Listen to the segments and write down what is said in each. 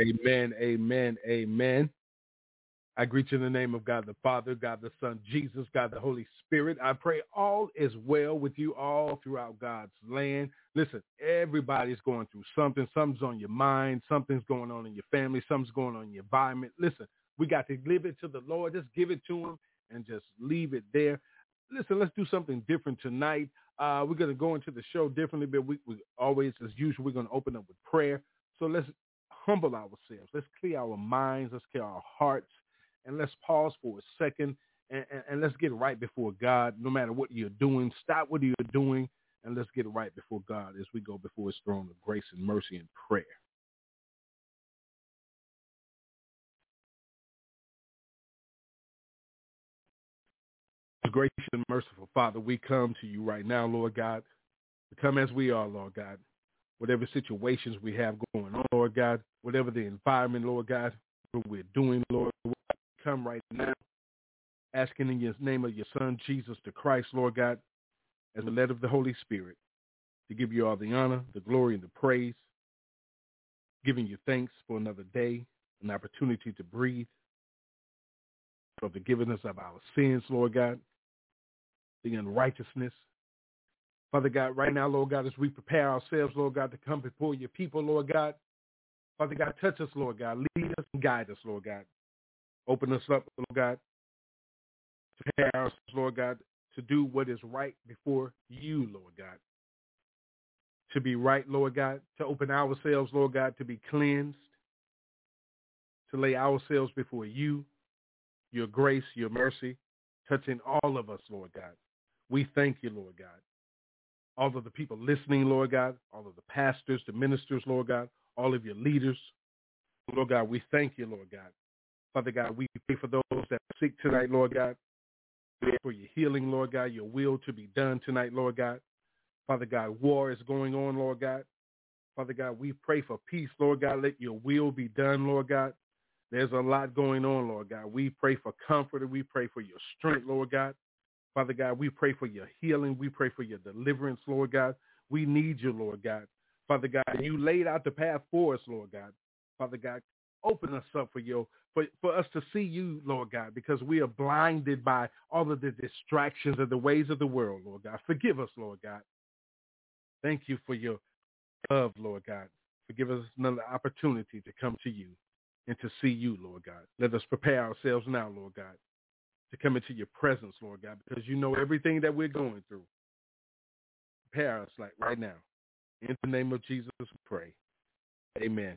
Amen, amen, amen. I greet you in the name of God the Father, God the Son, Jesus, God the Holy Spirit. I pray all is well with you all throughout God's land. Listen, everybody's going through something. Something's on your mind. Something's going on in your family. Something's going on in your environment. Listen, we got to give it to the Lord. Just give it to him and just leave it there. Listen, let's do something different tonight. Uh, we're going to go into the show differently, but we, we always, as usual, we're going to open up with prayer. So let's humble ourselves. Let's clear our minds. Let's clear our hearts. And let's pause for a second and, and, and let's get right before God. No matter what you're doing, stop what you're doing and let's get right before God as we go before his throne of grace and mercy and prayer. Gracious and merciful Father, we come to you right now, Lord God. We come as we are, Lord God. Whatever situations we have going on, Lord God, whatever the environment, Lord God, what we're doing, Lord, come right now asking in the name of your Son, Jesus the Christ, Lord God, as the led of the Holy Spirit, to give you all the honor, the glory, and the praise, giving you thanks for another day, an opportunity to breathe, for forgiving us of our sins, Lord God, the unrighteousness. Father God, right now, Lord God, as we prepare ourselves, Lord God, to come before your people, Lord God, Father God, touch us, Lord God. Lead us and guide us, Lord God. Open us up, Lord God. Prepare us, Lord God, to do what is right before you, Lord God. To be right, Lord God, to open ourselves, Lord God, to be cleansed, to lay ourselves before you, your grace, your mercy, touching all of us, Lord God. We thank you, Lord God. All of the people listening, Lord God, all of the pastors, the ministers, Lord God, all of your leaders, Lord God, we thank you, Lord God. Father God, we pray for those that are sick tonight, Lord God for your healing, Lord God, your will to be done tonight, Lord God. Father God, war is going on, Lord God. Father God, we pray for peace, Lord God. Let your will be done, Lord God. There's a lot going on, Lord God. We pray for comfort and we pray for your strength, Lord God. Father God, we pray for your healing. We pray for your deliverance, Lord God. We need you, Lord God. Father God, you laid out the path for us, Lord God. Father God, open us up for you, for, for us to see you, Lord God, because we are blinded by all of the distractions of the ways of the world, Lord God. Forgive us, Lord God. Thank you for your love, Lord God. Forgive us another opportunity to come to you and to see you, Lord God. Let us prepare ourselves now, Lord God, to come into your presence, Lord God, because you know everything that we're going through. Prepare us like right now. In the name of Jesus, we pray. Amen.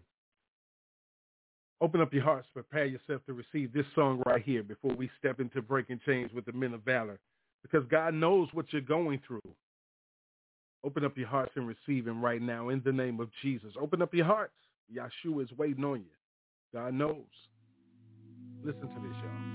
Open up your hearts, prepare yourself to receive this song right here before we step into breaking chains with the men of valor. Because God knows what you're going through. Open up your hearts and receive him right now in the name of Jesus. Open up your hearts. Yeshua is waiting on you. God knows. Listen to this, y'all.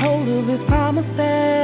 hold of his promises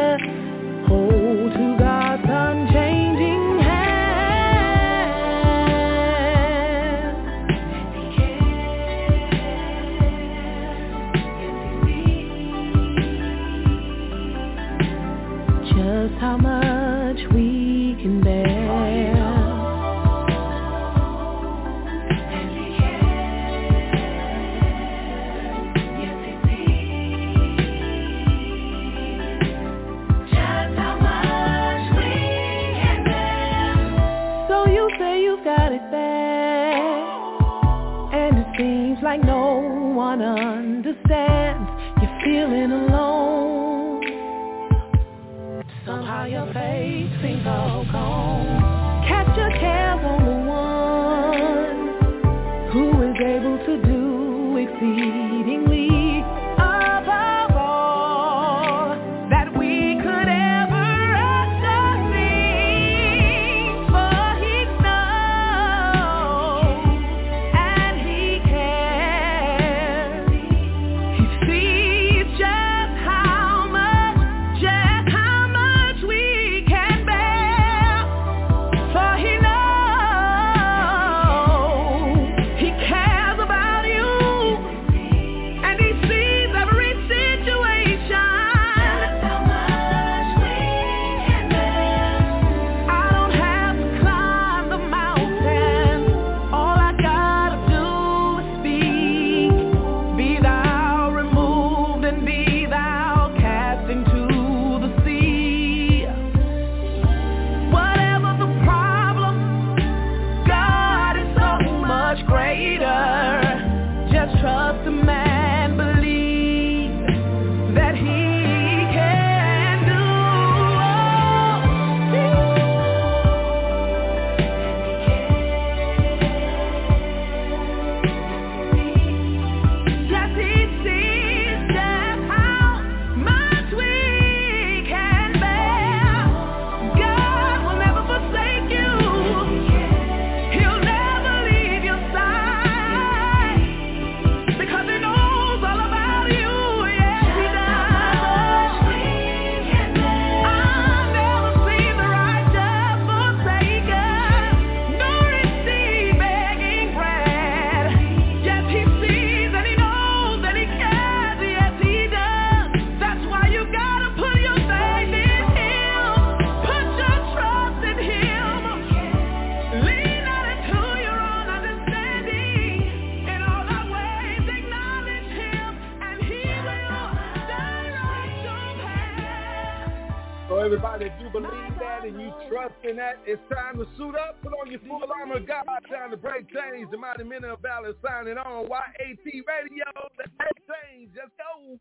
chains. The mighty men of valor signing on YAT Radio. Let's break chains. Let's go.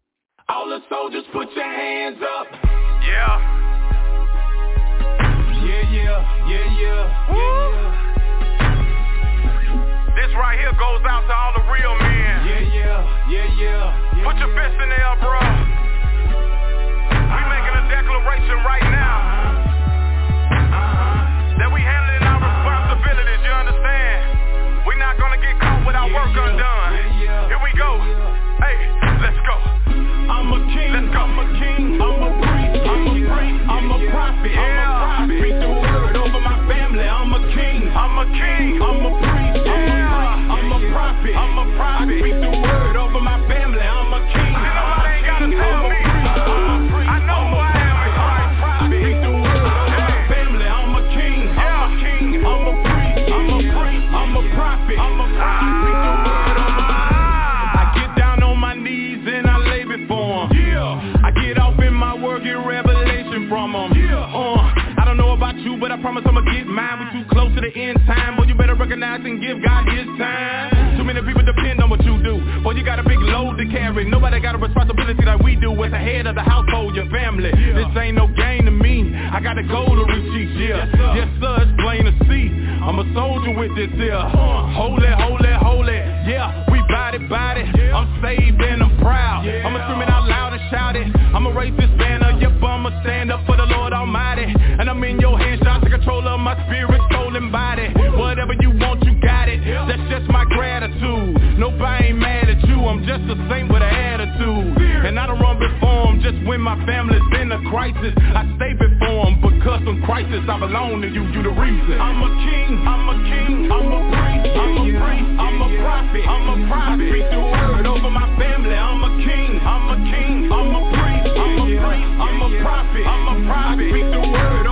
All the soldiers, put your hands up. Yeah. Yeah, yeah, yeah, yeah, yeah, yeah. This right here goes out to all the real men. Yeah, yeah, yeah, yeah. yeah Put your fist in there, bro. We making a declaration right now. Our work undone. Here we go. Hey, let's go. I'm a king. Let's go. I'm a king. I'm a priest. I'm a priest. I'm a prophet. Yeah. I'm a prophet. Speak the word over my family. I'm a king. I'm a king. I'm a priest. I'm a priest. I'm a prophet. I'm a prophet. Speak the word over my family. Promise I'ma get mine. We too close to the end time, boy. You better recognize and give God His time. Too many people depend on what you do. Boy, you got a big load to carry. Nobody got a responsibility like we do as the head of the household, your family. This ain't no game to me. I got a goal to reach each year. Yes, sir, it's plain to see. I'm a soldier with this here. Holy, holy, holy. Yeah, we body, body. I'm saved and I'm proud. I'ma scream it out loud and shout it. I'ma raise this banner. Yep, I'ma stand up for the Lord Almighty. My spirit, soul, and body. Whatever you want, you got it. That's just my gratitude. Nobody ain't mad at you. I'm just a saint with an attitude. And I don't run before them just when my family's in a crisis. I stay before them because some crisis I belong to you. You the reason. I'm a king. I'm a king. I'm a priest. I'm a priest. I'm a prophet. I'm a prophet. I speak the word over my family. I'm a king. I'm a king. I'm a priest. I'm a priest. I'm a prophet. I'm a prophet. I speak the word over my family.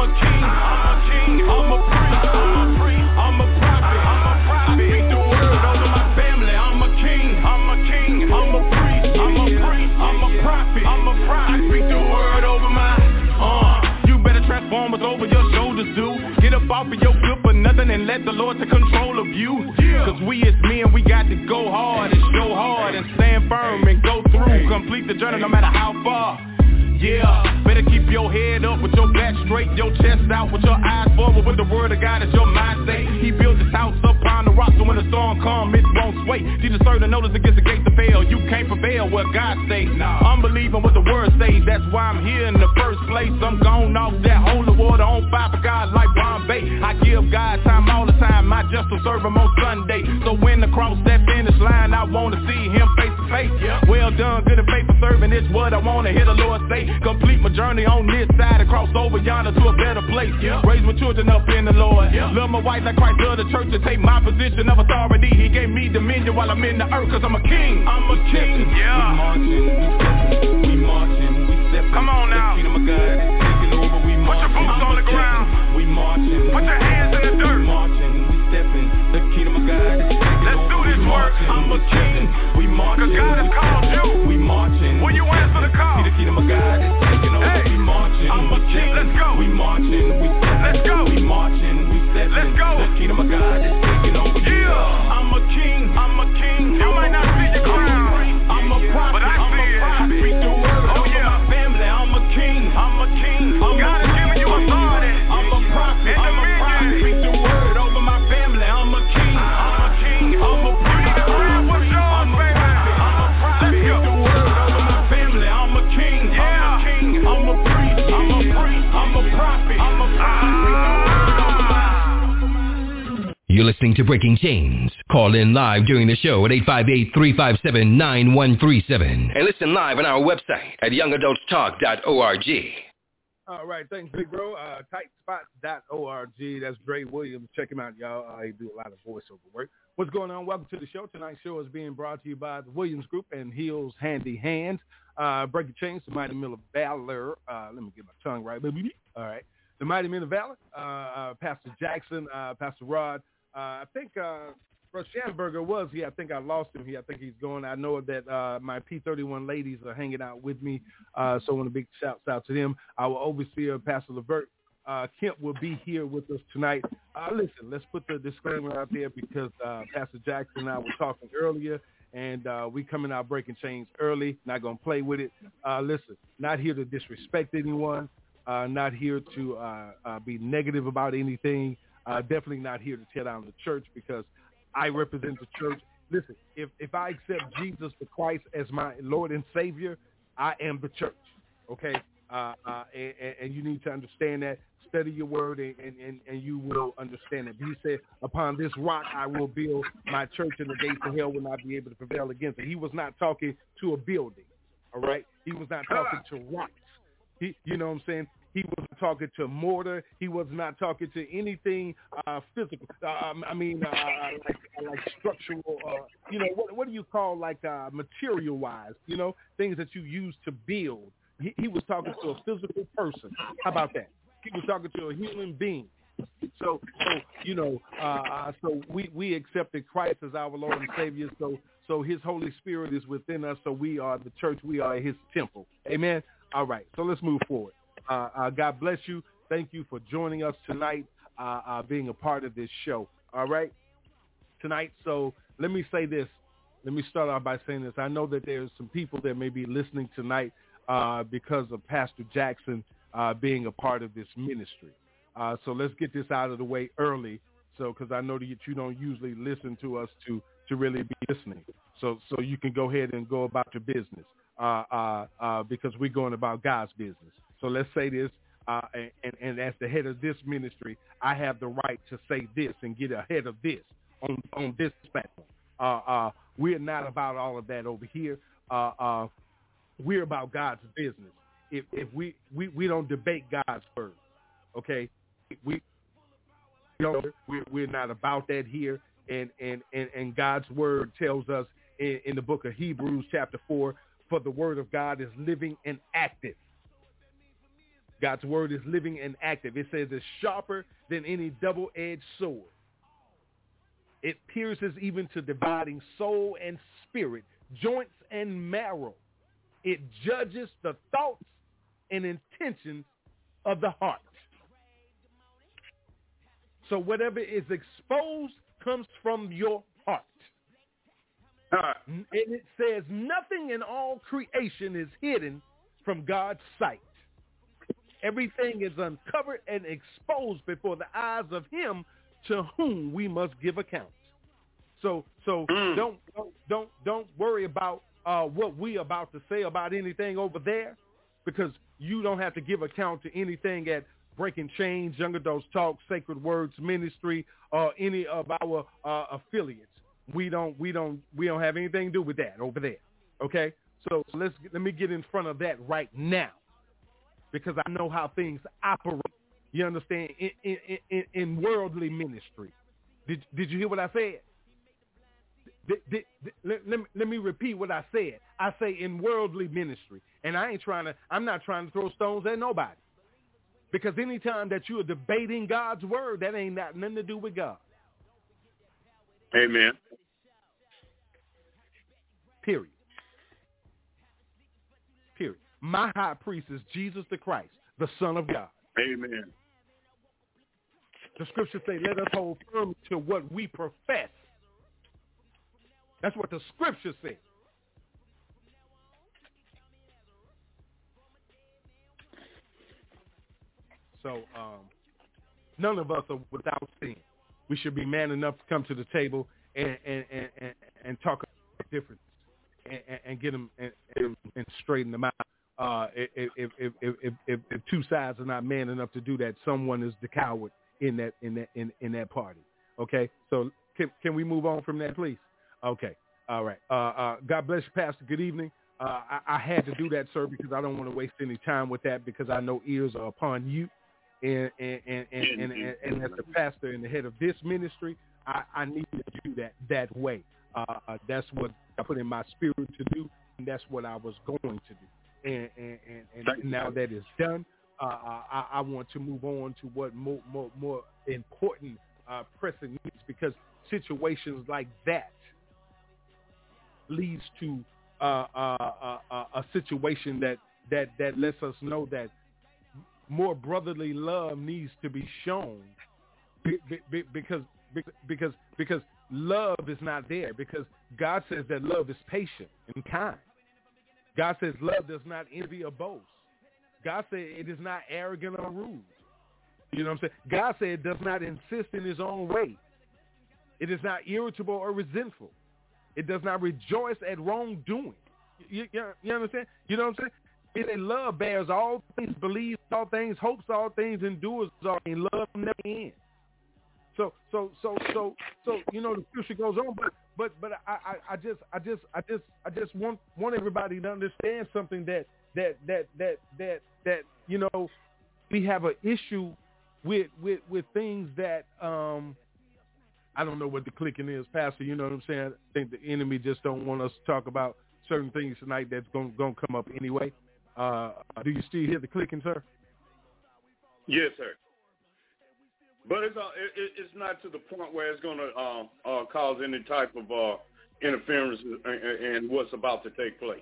I'm a king. I'm a king. I'm a priest. I'm a priest. I'm a prophet. I'm a prophet. I speak the word over my family. I'm a king. I'm a king. I'm a priest. I'm a priest. I'm a prophet. I'm a prophet. I speak the word over my. Uh, you better transform what's over your shoulders, dude. Get up off of your good for nothing and let the Lord take control of you. Cause we as men, we got to go hard and show hard and stand firm and go through. Complete the journey no matter how far. Yeah, better keep your head up with your back straight, your chest out with your eyes forward with the word of God as your mind state. He built his house upon the rock when the storm comes it won't sway. Jesus served the notice against the gate to fail. You can't prevail what God says. Nah. I'm believing what the word says. That's why I'm here in the first place. I'm gone off that holy water on fire for God like Bombay. I give God time all the time. I just to serve him on Sunday. So when the cross that finish line, I want to see him face to face. Well done, good and faithful serving. It's what I want to hear the Lord say. Complete my journey on this side and cross over yonder to a better place. Yeah. Raise my children up in the Lord. Yeah. Love my wife like Christ loved the church and take my position of authority. He gave me dominion while I'm in the earth cause I'm a king. I'm a king. Yeah. We marching, we marching, we stepping. Come on now. The kingdom of God is taking over. We marching. Put your boots on the ground. We marching. Put your hands in the dirt. We marching, we stepping. The kingdom of God is taking Let's over. do this work. I'm a king. We marching. Cause God has called you. We marching. Will you answer the call? See the kingdom of God is taking over. Hey. We marching. I'm a king. Let's go. We marching. We stepping. Let's go. We marching. We stepping. Let's go. The kingdom of God is taking over. Yeah. I'm a king. I'm a king. You might not see the crown. I'm a prophet. But I see it. I speak the word oh, yeah. my family. I'm a king. I'm a king. I'm God has given you authority. I'm a prophet. I'm a prophet. Listening to Breaking Chains. Call in live during the show at 858-357-9137. And listen live on our website at youngadultstalk.org. All right, thanks, big bro. Uh, tightspot.org. That's Dre Williams. Check him out, y'all. Uh, he do a lot of voiceover work. What's going on? Welcome to the show. Tonight's show is being brought to you by the Williams Group and Heels Handy Hands. Uh, Breaking Chains, the Mighty Mill of Valor. Uh, let me get my tongue right. All right. The Mighty Men of Valor, uh, uh, Pastor Jackson, uh, Pastor Rod. Uh, I think uh, Russ Schamberger was here. I think I lost him here. I think he's going. I know that uh, my P31 ladies are hanging out with me, uh, so I want a big shout out to them. Our overseer, Pastor Levert uh, Kemp, will be here with us tonight. Uh, listen, let's put the disclaimer out there because uh, Pastor Jackson and I were talking earlier, and uh, we coming out breaking chains early. Not gonna play with it. Uh, listen, not here to disrespect anyone. Uh, not here to uh, uh, be negative about anything. Uh, definitely not here to tear down the church because I represent the church. Listen, if if I accept Jesus the Christ as my Lord and Savior, I am the church. Okay, uh, uh, and, and you need to understand that. Study your word, and, and, and you will understand it. He said, "Upon this rock I will build my church, and the gates of hell will not be able to prevail against it." He was not talking to a building. All right, he was not talking to rocks. He, you know what I'm saying? He was talking to mortar. He was not talking to anything uh, physical. Um, I mean, uh, like, like structural. Uh, you know, what, what do you call like uh, material wise? You know, things that you use to build. He, he was talking to a physical person. How about that? He was talking to a human being. So, so you know, uh, so we we accepted Christ as our Lord and Savior. So, so His Holy Spirit is within us. So we are the church. We are His temple. Amen. All right. So let's move forward. Uh, uh, God bless you. Thank you for joining us tonight, uh, uh, being a part of this show. All right, tonight. So let me say this. Let me start off by saying this. I know that there's some people that may be listening tonight because of Pastor Jackson being a part of this ministry. so let's get this out of the way early. So because I know that you don't usually listen to us to to really be listening. So so you can go ahead and go about your business. Uh, uh, uh, because we're going about God's business. So let's say this, uh, and, and as the head of this ministry, I have the right to say this and get ahead of this on, on this platform. Uh, uh, we're not about all of that over here. Uh, uh, we're about God's business. If, if we, we, we don't debate God's word, okay? We, know, we're, we're not about that here. And, and, and, and God's word tells us in, in the book of Hebrews chapter 4, for the word of God is living and active God's word is living and active. It says it's sharper than any double-edged sword. It pierces even to dividing soul and spirit, joints and marrow. It judges the thoughts and intentions of the heart. So whatever is exposed comes from your heart. And it says nothing in all creation is hidden from God's sight. Everything is uncovered and exposed before the eyes of him to whom we must give account. So so Mm. don't don't don't don't worry about uh, what we about to say about anything over there because you don't have to give account to anything at Breaking Chains, Young Adults Talk, Sacred Words Ministry, or any of our uh, affiliates. We don't we don't we don't have anything to do with that over there. Okay? So let's let me get in front of that right now because I know how things operate. You understand in in, in, in worldly ministry. Did did you hear what I said? Did, did, did- let, let, me, let me repeat what I said. I say in worldly ministry, and I ain't trying to. I'm not trying to throw stones at nobody, because anytime that you are debating God's word, that ain't got nothing to do with God. amen. Period. My high priest is Jesus the Christ, the Son of God. Amen. The scriptures say, let us hold firm to what we profess. That's what the scriptures say. So um, none of us are without sin. We should be man enough to come to the table and and, and, and, and talk about differences and, and, and get them and, and, and straighten them out. Uh, if, if, if, if, if, if two sides are not man enough to do that, someone is the coward in that in that in, in that party. Okay, so can can we move on from that, please? Okay, all right. Uh, uh, God bless you, Pastor. Good evening. Uh, I, I had to do that, sir, because I don't want to waste any time with that because I know ears are upon you, and and and and, and, and, and as the pastor and the head of this ministry, I, I need to do that that way. Uh, uh, that's what I put in my spirit to do, and that's what I was going to do. And and and, and now that is done, uh, I, I want to move on to what more more, more important uh, pressing needs because situations like that leads to uh, uh, uh, uh, a situation that, that, that lets us know that more brotherly love needs to be shown be- be- because because because love is not there because God says that love is patient and kind. God says love does not envy or boast. God said it is not arrogant or rude. You know what I'm saying? God said it does not insist in his own way. It is not irritable or resentful. It does not rejoice at wrongdoing. You, you, you understand? You know what I'm saying? It love bears all things, believes all things, hopes all things, endures all things. Love never ends. So so so so so you know the scripture goes on, but but but I, I, I just I just I just I just want want everybody to understand something that that that that that that you know we have an issue with with with things that um I don't know what the clicking is, Pastor. You know what I'm saying? I think the enemy just don't want us to talk about certain things tonight that's gonna to come up anyway. Uh, do you still hear the clicking, sir? Yes, sir. But it's uh, it, it- it's not to the point where it's going to uh, uh, cause any type of uh, interference in, in what's about to take place.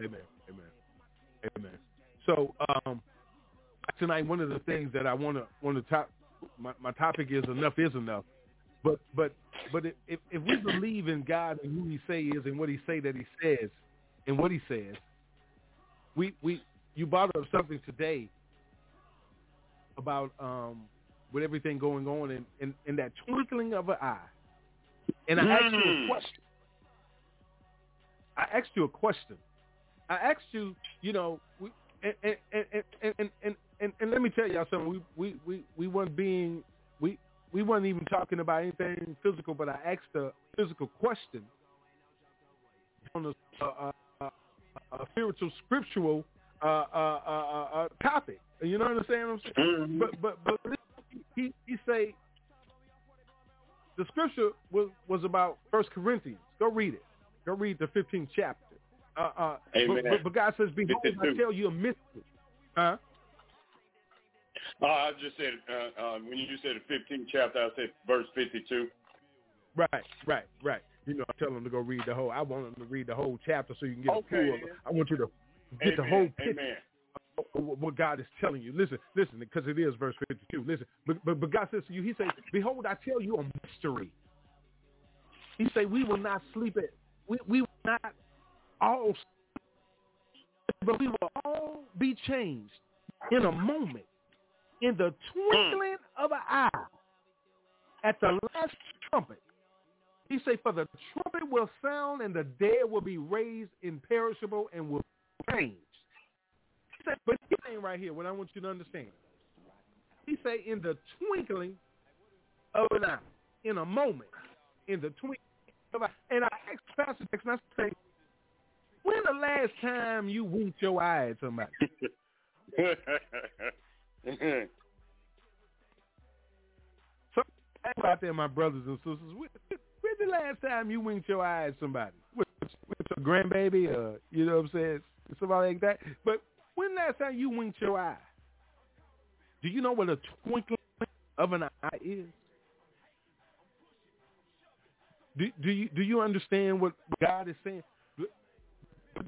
Amen. Amen. Amen. So um, tonight, one of the things that I want to want to top my, my topic is enough is enough. But but but if if we believe in God and who He say is and what He say that He says and what He says, we we you brought up something today about um, with everything going on in, in, in that twinkling of an eye. And I mm. asked you a mm. question. I asked you a question. I asked you, you know, we, and, and, and, and, and, and, and, let me tell y'all something. We, we, we, we weren't being, we, we weren't even talking about anything physical, but I asked a physical question on a, a, a, a spiritual, scriptural uh, uh, uh, uh, uh, topic. You know what I'm saying? I'm saying? Mhm. But, but, but he, he say the scripture was, was about First Corinthians. Go read it. Go read the 15th chapter. Uh, uh, Amen. but, but, God says, behold, I 52. tell you a mystery. Huh? Uh, I just said uh, uh, when you said the 15th chapter, I said verse 52. Right, right, right. You know, I tell them to go read the whole. I want them to read the whole chapter so you can get Okay. a full. I want you to get the whole Amen. picture Amen. what God is telling you. Listen, listen, because it is verse 52. Listen, but, but, but God says to you, he says, behold, I tell you a mystery. He say, we will not sleep at, we, we will not all, but we will all be changed in a moment, in the twinkling mm. of an eye, at the last trumpet. He say, for the trumpet will sound and the dead will be raised imperishable and will change. He said, but this ain't right here, what I want you to understand. He say, in the twinkling of an eye, in a moment, in the twinkling of an eye. And I asked Pastor Jackson, I say, when the last time you winked your eye at somebody? so out there, my brothers and sisters, when, when's the last time you winked your eye at somebody? With, with your grandbaby, or you know what I'm saying, somebody like that. But when last time you winked your eye? Do you know what a twinkling of an eye is? Do, do you do you understand what God is saying? Do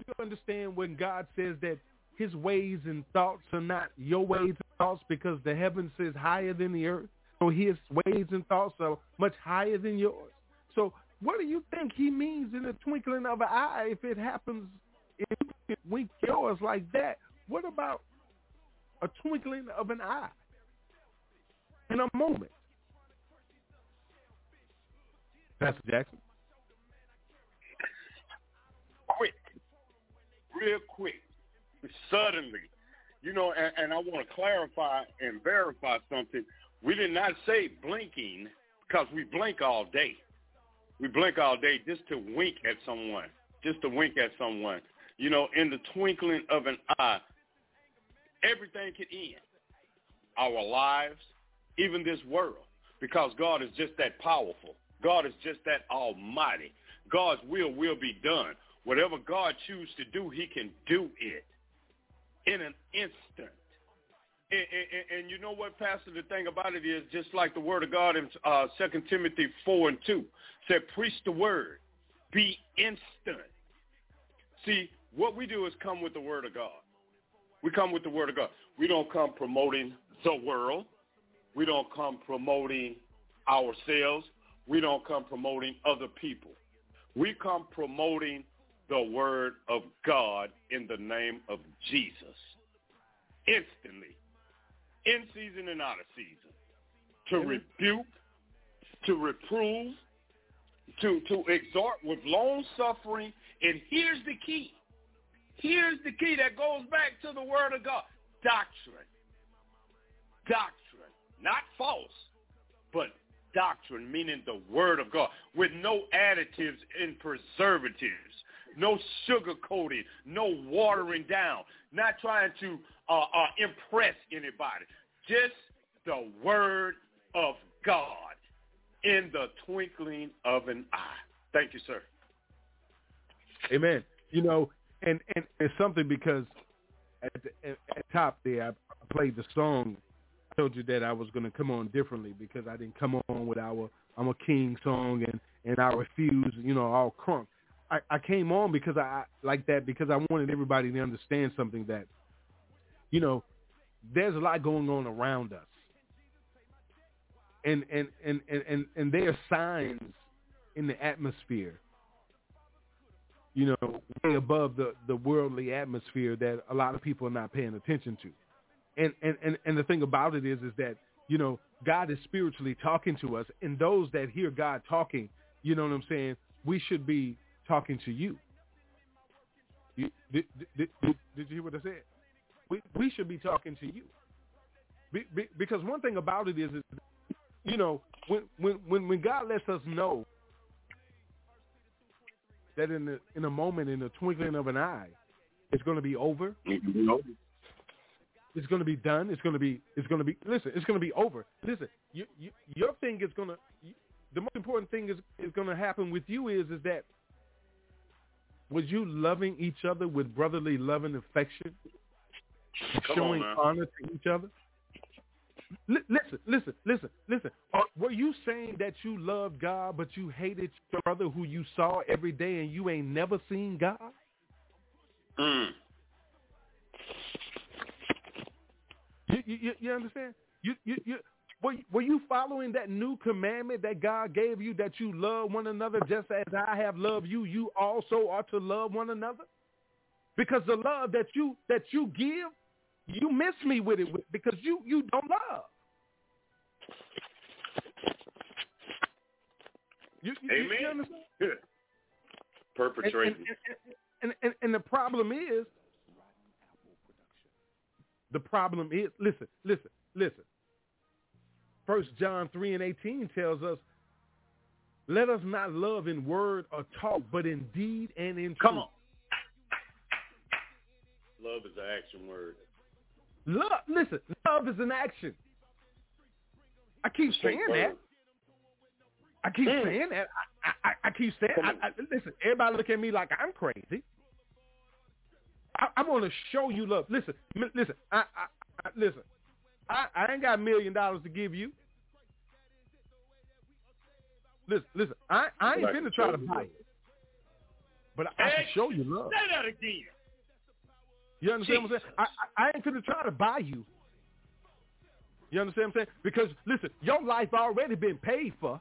you understand when God says that his ways and thoughts are not your ways and thoughts because the heavens is higher than the earth? So his ways and thoughts are much higher than yours. So what do you think he means in the twinkling of an eye if it happens if you can wink yours like that? What about a twinkling of an eye in a moment? Pastor Jackson. Quick, real quick, suddenly. You know, and, and I want to clarify and verify something. We did not say blinking because we blink all day. We blink all day just to wink at someone, just to wink at someone. You know, in the twinkling of an eye, everything can end. Our lives, even this world, because God is just that powerful. God is just that almighty. God's will will be done. Whatever God chooses to do, he can do it in an instant. And, and, and, you know what, Pastor? The thing about it is, just like the Word of God in uh, 2 Timothy 4 and 2 said, preach the Word. Be instant. See, what we do is come with the Word of God. We come with the Word of God. We don't come promoting the world. We don't come promoting ourselves. We don't come promoting other people. We come promoting the word of God in the name of Jesus. Instantly. In season and out of season. To rebuke, to reprove, to, to exhort with long suffering. And here's the key. Here's the key that goes back to the word of God. Doctrine. Doctrine. Not false, but doctrine, meaning the word of God, with no additives and preservatives, no sugar coating, no watering down, not trying to uh, uh, impress anybody. Just the word of God in the twinkling of an eye. Thank you, sir. Amen. You know, and, and it's something because at the at, top there, I played the song I told you that I was going to come on differently because I didn't come on with our I'm a King song and and I refuse, you know, all crunk. I, I came on because I like that because I wanted everybody to understand something that, you know, there's a lot going on around us, and and and and and, and there are signs in the atmosphere. You know, way above the the worldly atmosphere that a lot of people are not paying attention to and, and, and, and the thing about it is is that you know God is spiritually talking to us, and those that hear God talking, you know what I'm saying, we should be talking to you. you did, did, did, did, you hear what I said? We we should be talking to you, be, be, because one thing about it is, is you know when when when when God lets us know that in the in a moment, in the twinkling of an eye, it's going to be over. It's going to be done. It's going to be. It's going to be. Listen, it's going to be over. Listen, you, you, your thing is going to. The most important thing is is going to happen with you is is that was you loving each other with brotherly love and affection, Come showing on, honor to each other. L- listen, listen, listen, listen. Are, were you saying that you loved God, but you hated your brother who you saw every day, and you ain't never seen God? Mm. You, you, you understand? You, you, you, were, were you following that new commandment that God gave you that you love one another just as I have loved you? You also are to love one another. Because the love that you that you give, you miss me with it with, because you you don't love. You, you, Amen. You? Perpetrating. And, and, and, and, and the problem is, the problem is, listen, listen, listen. First John 3 and 18 tells us, let us not love in word or talk, but in deed and in truth. Come on. Love is an action word. Love, listen, love is an action. I keep Straight saying word. that. I keep Mm. saying that. I, I, I keep saying. Come I. I, listen, everybody look at me like I'm crazy. I, I'm gonna show you love. Listen, m- listen. I, I, I listen. I, I ain't got a million dollars to give you. Listen, listen. I, I ain't But I finna try to buy it, but I, I can show you love. Say that again. You understand what I'm saying? I, I, I ain't gonna try to buy you. You understand what I'm saying? Because listen, your life already been paid for.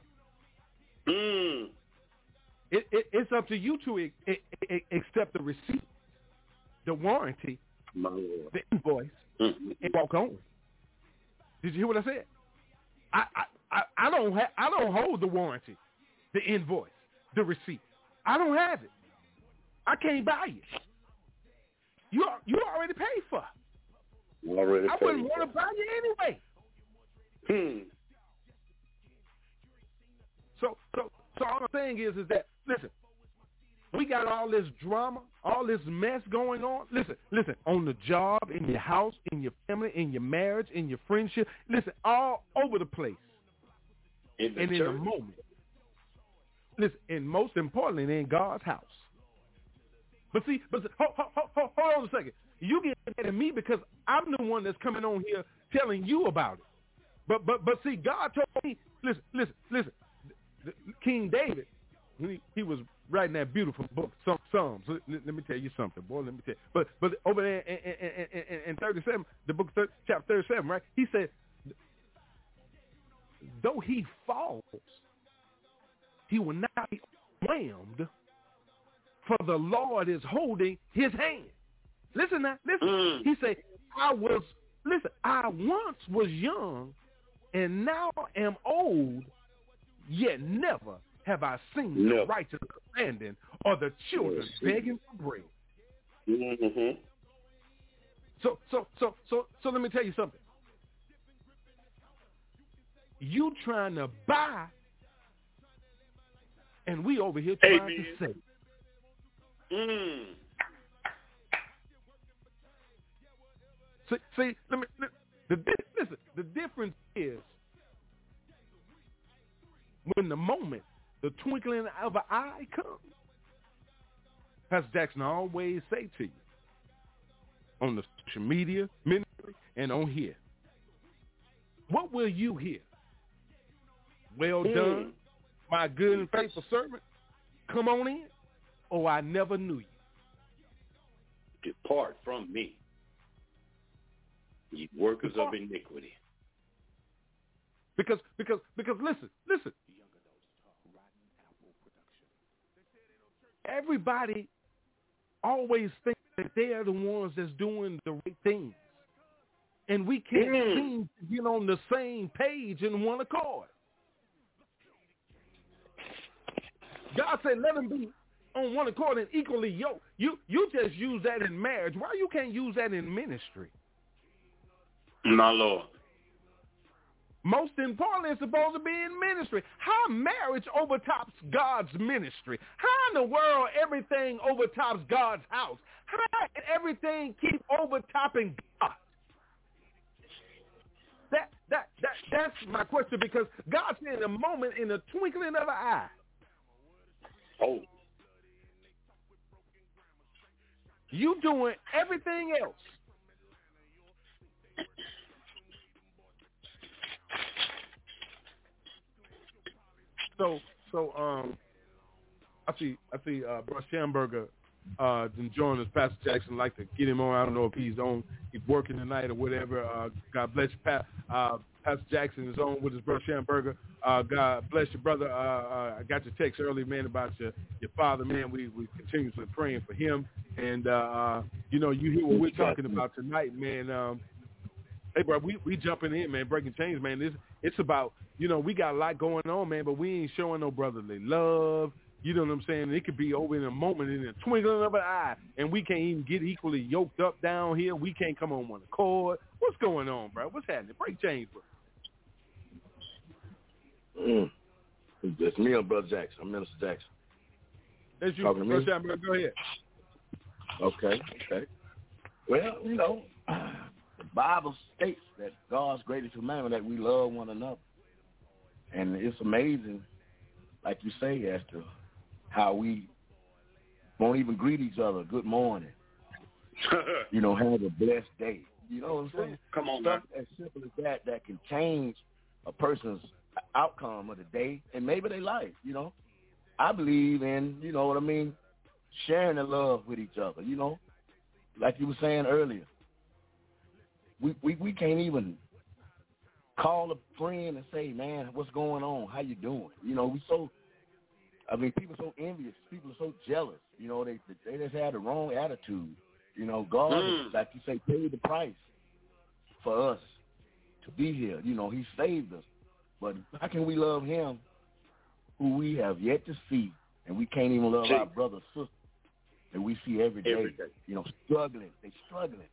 Mm. It, it, it's up to you to accept the receipt, the warranty, the invoice, Mm. and walk on. Did you hear what I said? I I, I, I don't ha- I don't hold the warranty, the invoice, the receipt. I don't have it. I can't buy it. You you already paid for. Already I wouldn't want to buy you anyway. Hmm. So, so, so all I'm saying is, is that listen, we got all this drama, all this mess going on. Listen, listen, on the job, in your house, in your family, in your marriage, in your friendship. Listen, all over the place, In the and in a moment. Listen, and most importantly, in God's house. But see, but hold, hold, hold, on a second. You get mad at me because I'm the one that's coming on here telling you about it. But but but see, God told me, listen, listen, listen. King David, he, he was writing that beautiful book, Psalm- Psalms. Let, let- me tell you something, boy. Let me tell you. But but over there in, in, in, in, in 37, the book thir- chapter 37, right? He said, though he falls, he will not be whammed, for the Lord is holding his hand. Listen now, listen. Mm. He said, I was, listen, I once was young and now am old, yet never have I seen the Never. righteous abandoned or the children begging for bread. Mm-hmm. So, so, so, so, so let me tell you something. You trying to buy, and we over here trying Amen. to save. Mm. See, see let me, li- the, listen, the difference is when the moment, the twinkling of an eye comes, Pastor Jackson always say to you on the social media, ministry, and on here, what will you hear? Well Mm. done, my good and faithful servant. Come on in, or I never knew you. Depart from me, ye workers Depart. of iniquity. Because because because listen, listen. Everybody always thinks that they are the ones that's doing the right things. And we can't Mm. seem to get on the same page in one accord. God said, let them be on one accord and equally yoked. You you just use that in marriage. Why you can't use that in ministry? My Lord. Most importantly, it's supposed to be in ministry. How marriage overtops God's ministry? How in the world everything overtops God's house? How can everything keep overtopping God? That that that that's my question because God said in a moment, in the twinkling of an eye, Oh. You doing everything else. So so um I see I see uh Bruce Schamberger uh enjoying us. Pastor Jackson like to get him on. I don't know if he's on he's working tonight or whatever. Uh, God bless you, Pat. Uh, Pastor Jackson is on with his brother Schamberger. Uh, God bless your brother. Uh, uh, I got your text earlier, man, about your, your father, man. We we continuously praying for him, and uh, uh, you know, you hear what we're talking about tonight, man. Um, hey, bro, we we jumping in, man, breaking chains, man. This it's about you know we got a lot going on, man, but we ain't showing no brotherly love. You know what I'm saying? It could be over in a moment, in a twinkling of an eye, and we can't even get equally yoked up down here. We can't come on one accord. What's going on, bro? What's happening? Break chains, bro. Mm. It's me and Brother Jackson. I'm Minister Jackson. That's you, Talking to me? Brother Schamberger. Go ahead. Okay, okay. Well, you know, the Bible states that God's greatest commandment that we love one another. And it's amazing, like you say, as to how we won't even greet each other, good morning. You know, have a blessed day. You know what I'm saying? Come on, Stuff man. as simple as that that can change a person's outcome of the day and maybe their life, you know. I believe in, you know what I mean, sharing the love with each other, you know. Like you were saying earlier. We we, we can't even call a friend and say, Man, what's going on? How you doing? You know, we so I mean, people are so envious. People are so jealous. You know, they they just have the wrong attitude. You know, God, Mm. like you say, paid the price for us to be here. You know, He saved us. But how can we love Him, who we have yet to see, and we can't even love See. our brother, sister that we see every day? Every day. You know, struggling. They struggling.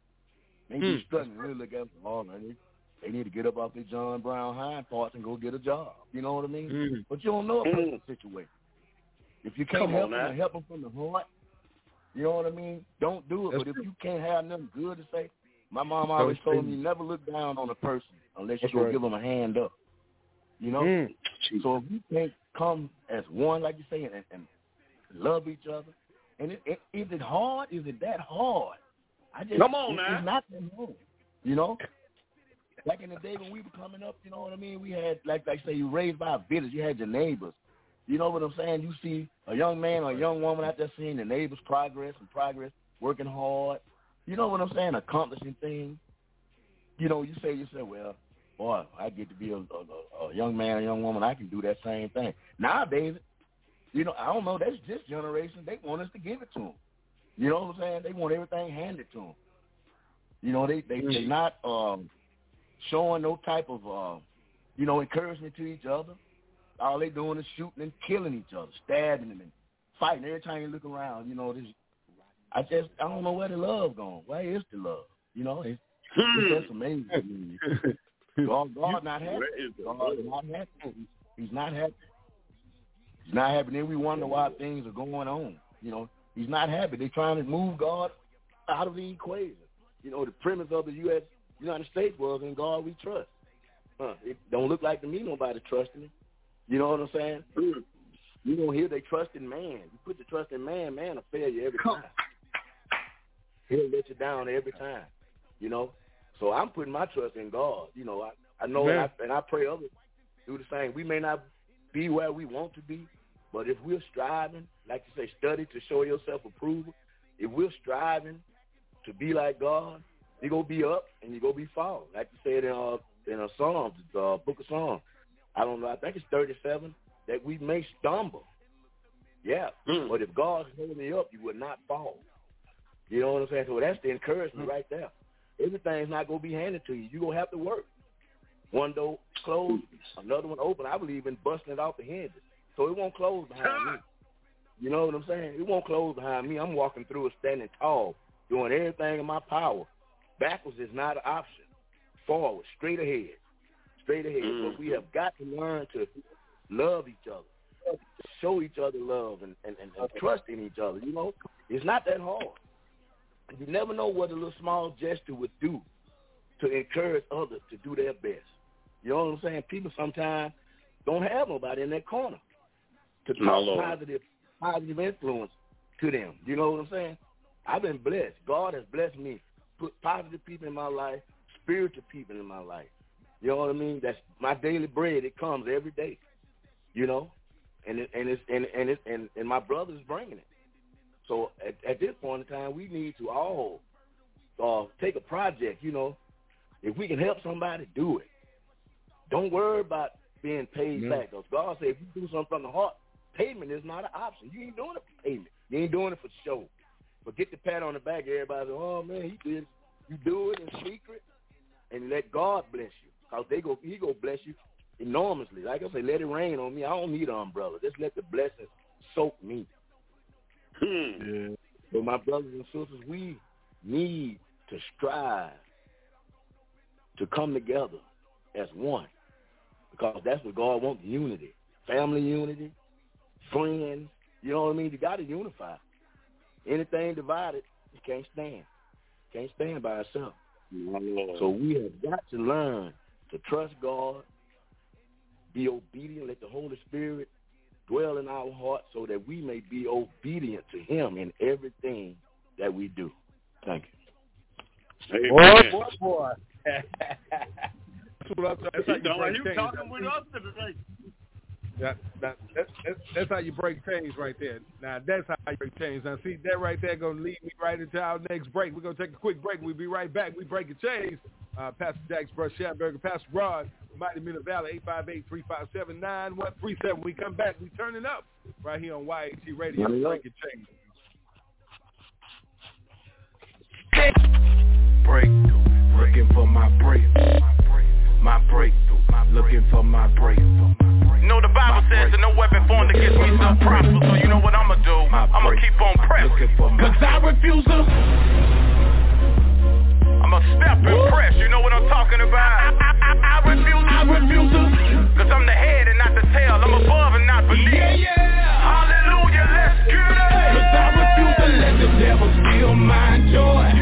They Mm. be struggling. Really look at them. Oh, they, they need to get up off their John Brown hind parts and go get a job. You know what I mean? Mm. But you don't know a Mm. person's situation. If you can't Come help them, help them from the heart. You know what I mean? Don't do it. That's but if you can't have nothing good to say, my mom always told me never look down on a person unless you go right. give them a hand up. You know? Mm. So if you can't come as one, like you say, and, and love each other, and it, it, is it hard? Is it that hard? I just Come on it- now. It's not that hard. You know? Back in the day when we were coming up, you know what I mean? We had, like like say, you raised by a village. You had your neighbors. You know what I'm saying? You see a young man or a young woman out there seeing the neighbors' progress and progress, working hard. You know what I'm saying? Accomplishing things. You know, you say to yourself, well, boy, I get to be a, a, a young man, a young woman. I can do that same thing. Nowadays, you know, I don't know. That's this generation. They want us to give it to them. You know what I'm saying? They want everything handed to them. You know, they they they're not um, showing no type of uh, you know encouragement to each other. All they doing is shooting and killing each other, stabbing them and fighting. Every time you look around, you know, this. I just I don't know where the love gone. Where is the love? You know, it's, Hmm. it's just amazing. God, God not happy. God is not happy. He's, not happy. He's not happy. Then we wonder why things are going on. You know, he's not happy. They're trying to move God out of the equation. You know, the premise of the U.S. United States was in God we trust. Huh. It don't look like to me nobody trusting him. You know what I'm saying? Mm. You don't hear they trust in man. You put your trust in man, man will fail you every time. He'll let you down every time. You know? So I'm putting my trust in God. You know, I, I know and I, and I pray others do the same. We may not be where we want to be, but if we're striving, like you say, study to show yourself approval, if we're striving to be like God, you're going to be up and you're going to be falling. Like you said in, uh, in a Psalms, the uh, book of Psalms. I don't know, I think it's 37, that we may stumble. Yeah, Mm. but if God's holding you up, you will not fall. You know what I'm saying? So that's the encouragement right there. Everything's not going to be handed to you. You're going to have to work. One door closed, another one open. I believe in busting it off the hinges. So it won't close behind me. You know what I'm saying? It won't close behind me. I'm walking through it standing tall, doing everything in my power. Backwards is not an option. Forward, straight ahead. Straight ahead. Mm. But we have got to learn to love each other, show each other love and, and, and, and trust in each other. You know, it's not that hard. You never know what a little small gesture would do to encourage others to do their best. You know what I'm saying? People sometimes don't have nobody in their corner to talk positive, positive influence to them. You know what I'm saying? I've been blessed. God has blessed me, put positive people in my life, spiritual people in my life. You know what I mean? That's my daily bread. It comes every day. You know, and it, and it's and and it's and, and my brother's bringing it. So at, at this point in time, we need to all or take a project, you know, if we can help somebody, do it. Don't worry about being paid Yeah. back. Because God said if you do something from the heart, payment is not an option. You ain't doing it for payment. You ain't doing it for show. But get the pat on the back. Everybody say, oh, man, he did. You do it in secret and let God bless you. Because they go, he go bless you enormously. Like I say, let it rain on me. I don't need an umbrella. Just let the blessings soak me. Hmm. Yeah. But my brothers and sisters, we need to strive to come together as one. Because that's what God wants, unity. Family unity, friends, you know what I mean? You got to unify. Anything divided, you can't stand. Can't stand by itself. So we have got to learn to trust God, be obedient, let the Holy Spirit dwell in our hearts so that we may be obedient to him in everything that we do. Thank you. Boy, Amen. boy, boy. That's what I'm saying. That's how Don't you talking with us today? That, that, that, that's, that's how you break chains right there. Now, that's how you break chains. Now, see, that right there going to lead me right into our next break. We're going to take a quick break. We'll be right back. We breaking chains. Uh, Pastor Jax Brush Schamberger, Pastor Rod, Mighty Men of Valor, 858-357-9137. We come back. We turning up right here on YAT Radio. Turn it up. Breaking chains. breakthrough. Looking for my breakthrough. My breakthrough. Looking for my breakthrough. You know the Bible says that no weapon formed against me shall prosper, so you know what I'ma do? I'ma keep on pressing. Cause I refuse to. I'ma step and press, you know what I'm talking about? I, I, I, I refuse, I refuse to. Cause I'm the head and not the tail. I'm above and not beneath. Yeah, yeah. Hallelujah, let's get it. Cause I refuse to let the devil steal my joy.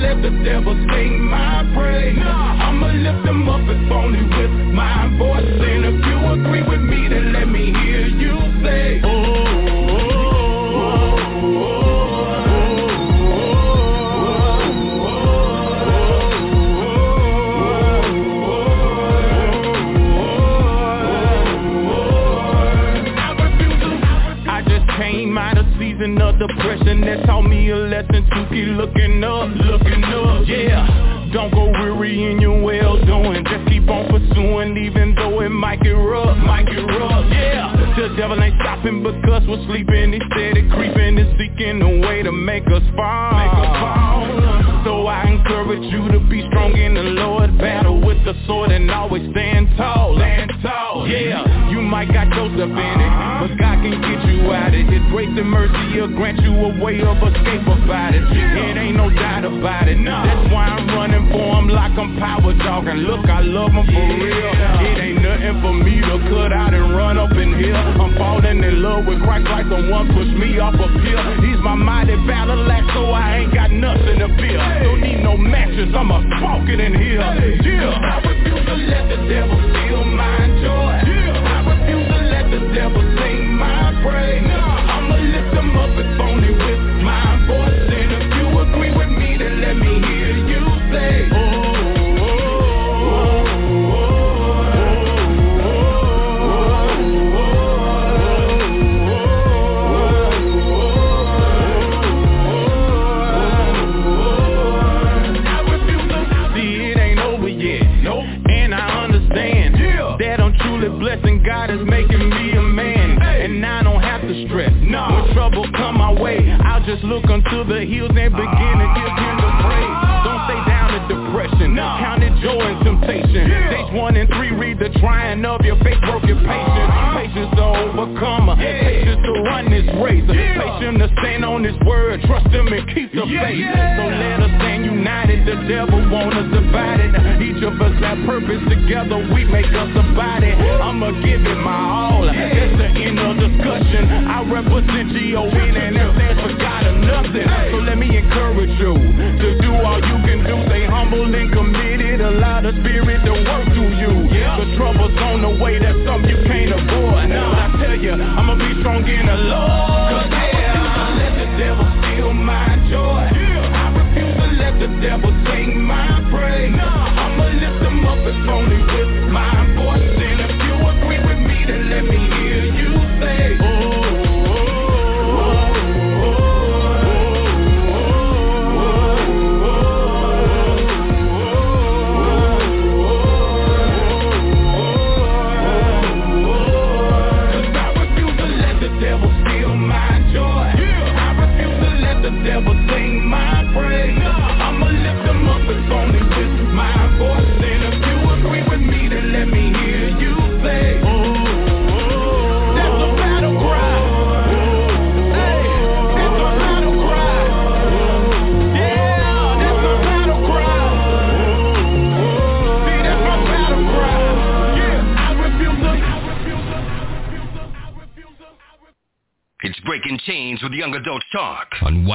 Let the devil sing my praise. I'ma lift him up if only with my voice. And if you agree with me, then let me hear you say, oh, oh, oh, I just came out of season of depression that taught me a lesson to keep looking up, looking up, yeah. Don't go weary in your well doing, just keep on pursuing even though it might get rough, might get rough, yeah. The devil ain't stopping because we're sleeping, he's steady creeping and seeking a way to make us fall, make us fall. So I encourage you to be strong in the Lord, battle with the sword and always stand tall, stand tall, yeah. Might got Joseph in it, but God can get you out of it. His grace and mercy will grant you a way of escape about it. It ain't no doubt about it. That's why I'm running for him like I'm power jogging. Look, I love him for real. It ain't nothing for me to cut out and run up in here. I'm falling in love with Christ like someone pushed me off a pill. He's my mighty battle axe, so I ain't got nothing to fear. Don't need no matches, I'ma in here. Yeah. I refuse to let the devil steal my joy. Devil sing my praise. I'ma lift them up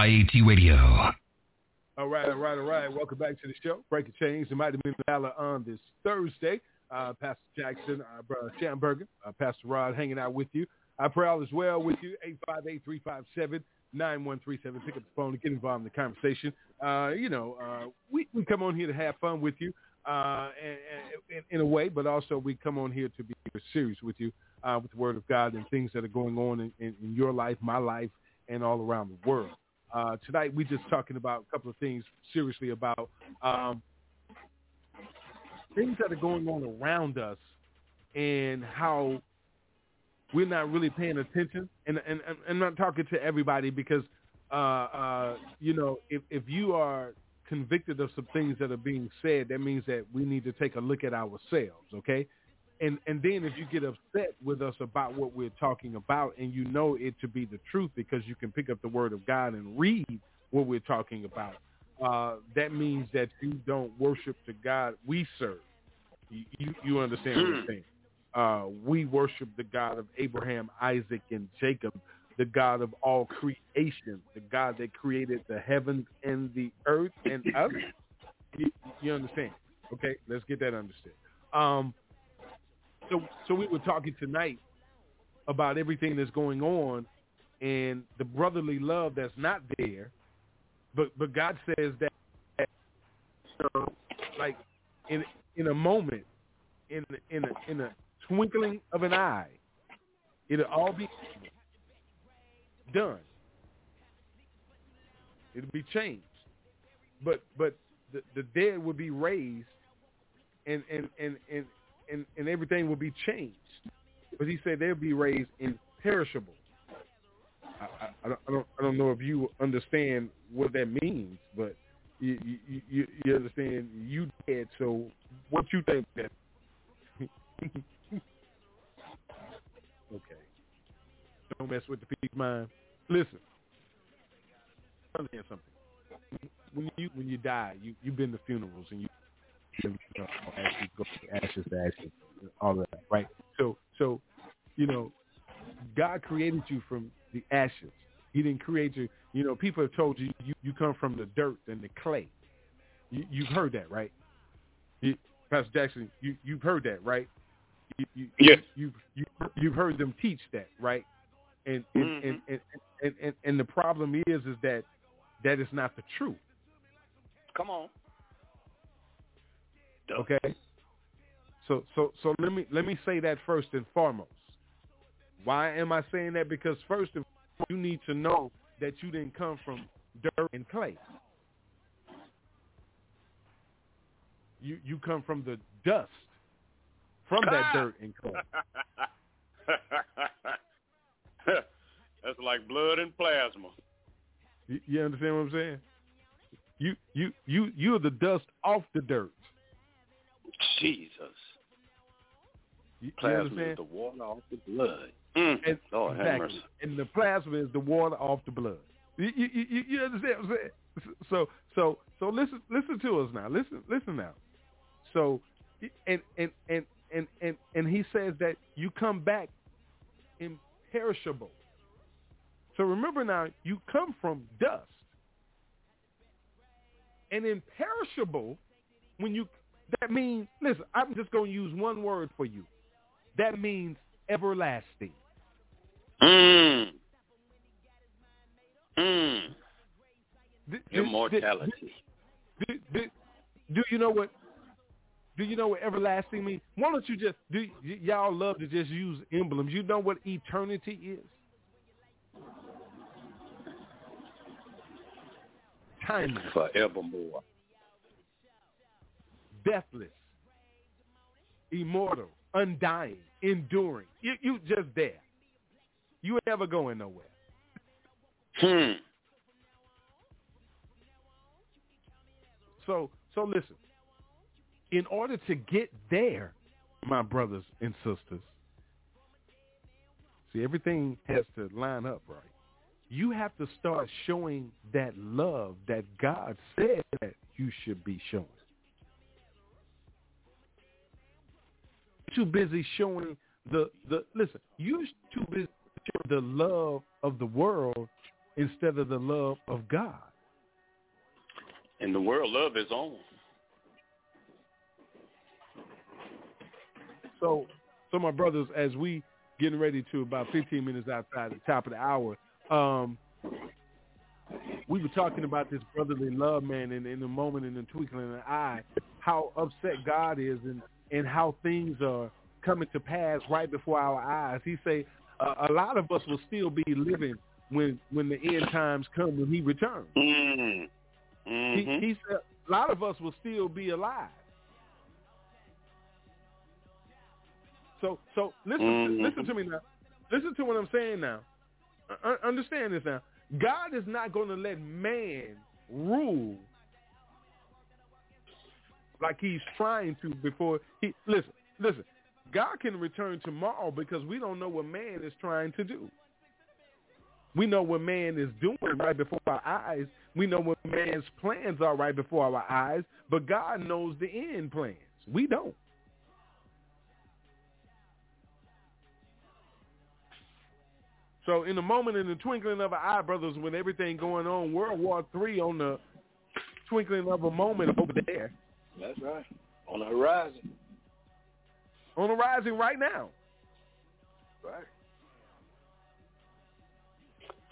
on Radio. All right, all right, all right. Welcome back to the show. Breaking Chains. It might have been Valor on this Thursday. Uh, Pastor Jackson, uh, Brother Schamberger, uh, Pastor Rod hanging out with you. I pray all is well with you. 858-357-9137. Pick up the phone and get involved in the conversation. Uh, you know, uh, we, we come on here to have fun with you uh, and, and, in a way, but also we come on here to be serious with you uh, with the Word of God and things that are going on in, in, in your life, my life, and all around the world. Uh, tonight we're just talking about a couple of things seriously about um, things that are going on around us and how we're not really paying attention. And, and, and I'm not talking to everybody because, uh, uh, you know, if, if you are convicted of some things that are being said, that means that we need to take a look at ourselves, okay? And and then if you get upset with us about what we're talking about and you know it to be the truth because you can pick up the word of God and read what we're talking about, uh, that means that you don't worship the God we serve. You, you, you understand what I'm saying? Uh, we worship the God of Abraham, Isaac, and Jacob, the God of all creation, the God that created the heavens and the earth and us. You, you understand? Okay, let's get that understood. Um, so, so we were talking tonight about everything that's going on and the brotherly love that's not there, but but God says that, so, like in in a moment, in in a, in a twinkling of an eye, it'll all be done. It'll be changed. But but the, the dead will be raised and and, and, and, and and everything will be changed. But he said they'll be raised imperishable. I, I, I, don't, I don't know if you understand what that means, but you you you, you understand you dead. So what you think that? okay. Don't mess with the people's mind. Listen. Understand something. When you when you die, you you've been to funerals and you, you know, ashes go ashes to ashes, all of that, right? So so, you know, God created you from the ashes. He didn't create you. You know, people have told you you, you come from the dirt and the clay. You, you've heard that, right? You, Pastor Jackson, you, you've heard that, right? You, you, yes. You, you, you, you've heard them teach that, right? And and, mm-hmm. and, and, and, and, and the problem is is that that is not the truth. Come on. Okay. So so so let me let me say that first and foremost. Why am I saying that? Because first and foremost, you need to know that you didn't come from dirt and clay. You you come from the dust from that ah! dirt and clay. That's like blood and plasma. You, you understand what I'm saying? You you you you're the dust off the dirt. Jesus. You, you Plasma understand? is the water off the blood. Mm. And, Lord exactly. And the plasma is the water off the blood. You, you, you, you understand what I'm saying? So so so listen listen to us now. Listen listen now. So and and and and and, and he says that you come back imperishable. So remember now, you come from dust. And imperishable, when you that means listen, I'm just gonna use one word for you. That means everlasting. Mm. Mm. Do- do- Immortality. Do, do, you know what? Do you know what everlasting means? Why don't you just do? y- Y'all love to just use emblems. You know what eternity is? Timeless, Forevermore. Deathless, immortal, undying, enduring. You, you just there. You ain't ever going nowhere. Hmm. So, so listen. In order to get there, my brothers and sisters, see everything has to line up right. You have to start showing that love that God said that you should be showing. Too busy showing the the listen. You're too busy the love of the world instead of the love of God. And the world love his own. So, so my brothers, as we getting ready to about 15 minutes outside the top of the hour, um, we were talking about this brotherly love, man, and in the moment, in the twinkling of an eye, how upset God is, and and how things are coming to pass right before our eyes. He say uh, a lot of us will still be living when when the end times come when He returns. Mm. He, he said a lot of us will still be alive. So so listen Mhm. listen to me now. Listen to what I'm saying now. Uh, understand this now. God is not going to let man rule like he's trying to before he listen listen. God can return tomorrow because we don't know what man is trying to do. We know what man is doing right before our eyes. We know what man's plans are right before our eyes, but God knows the end plans. We don't. So in the moment, in the twinkling of an eye, brothers, when everything going on, World War Three on the twinkling of a moment over there, That's right. On the horizon. on the rising right now. Right.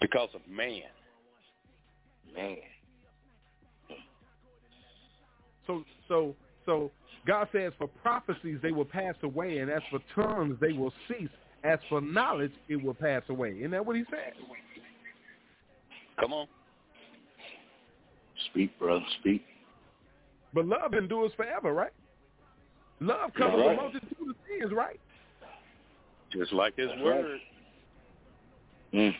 Because of man. Man. So so so God says for prophecies they will pass away, and as for tongues they will cease. As for knowledge, it will pass away. Isn't that what he said? Come on. Speak, brother. Speak. But love endures forever, right? Love covers Right. a multitude of sins, right? Just like his That's word. Mm.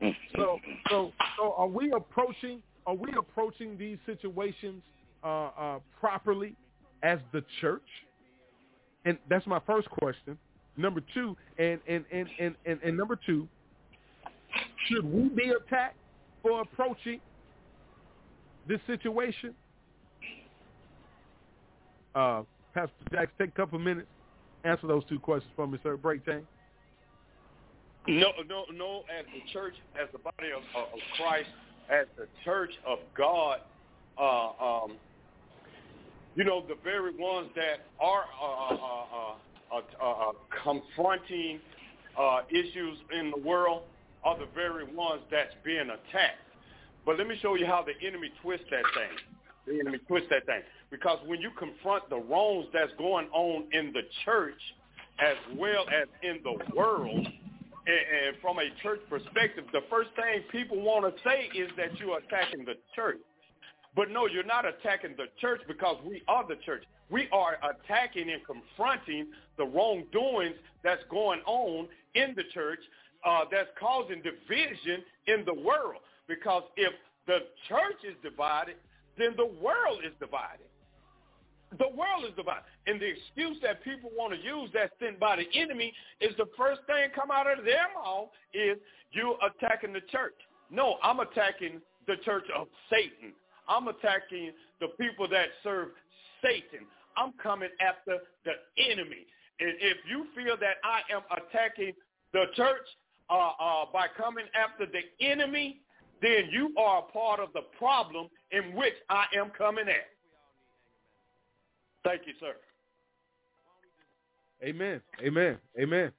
Mm. So so so are we approaching are we approaching these situations uh, uh, properly as the church? And that's my first question. Number two, and and, and, and, and, and number two, should we be attacked for approaching this situation? Uh, Pastor Jackson, take a couple of minutes, answer those two questions for me, sir. Break time. No, no, no. As the church, as the body of, of of Christ, as the church of God, uh, um, you know, the very ones that are uh, uh, uh, uh, uh, confronting uh, issues in the world are the very ones that's being attacked. But let me show you how the enemy twists that thing. The enemy twists that thing because when you confront the wrongs that's going on in the church, as well as in the world and, from a church perspective, the first thing people want to say is that you're attacking the church. But no, you're not attacking the church because we are the church. We are attacking and confronting the wrongdoings that's going on in the church uh, that's causing division in the world. Because if the church is divided, then the world is divided. The world is divided. And the excuse that people want to use that's sent by the enemy is the first thing come out of their mouth is you attacking the church. No, I'm attacking the church of Satan. I'm attacking the people that serve Satan. I'm coming after the enemy. And if you feel that I am attacking the church uh, uh, by coming after the enemy, then you are a part of the problem in which I am coming at. Thank you, sir. Amen. Amen. Amen.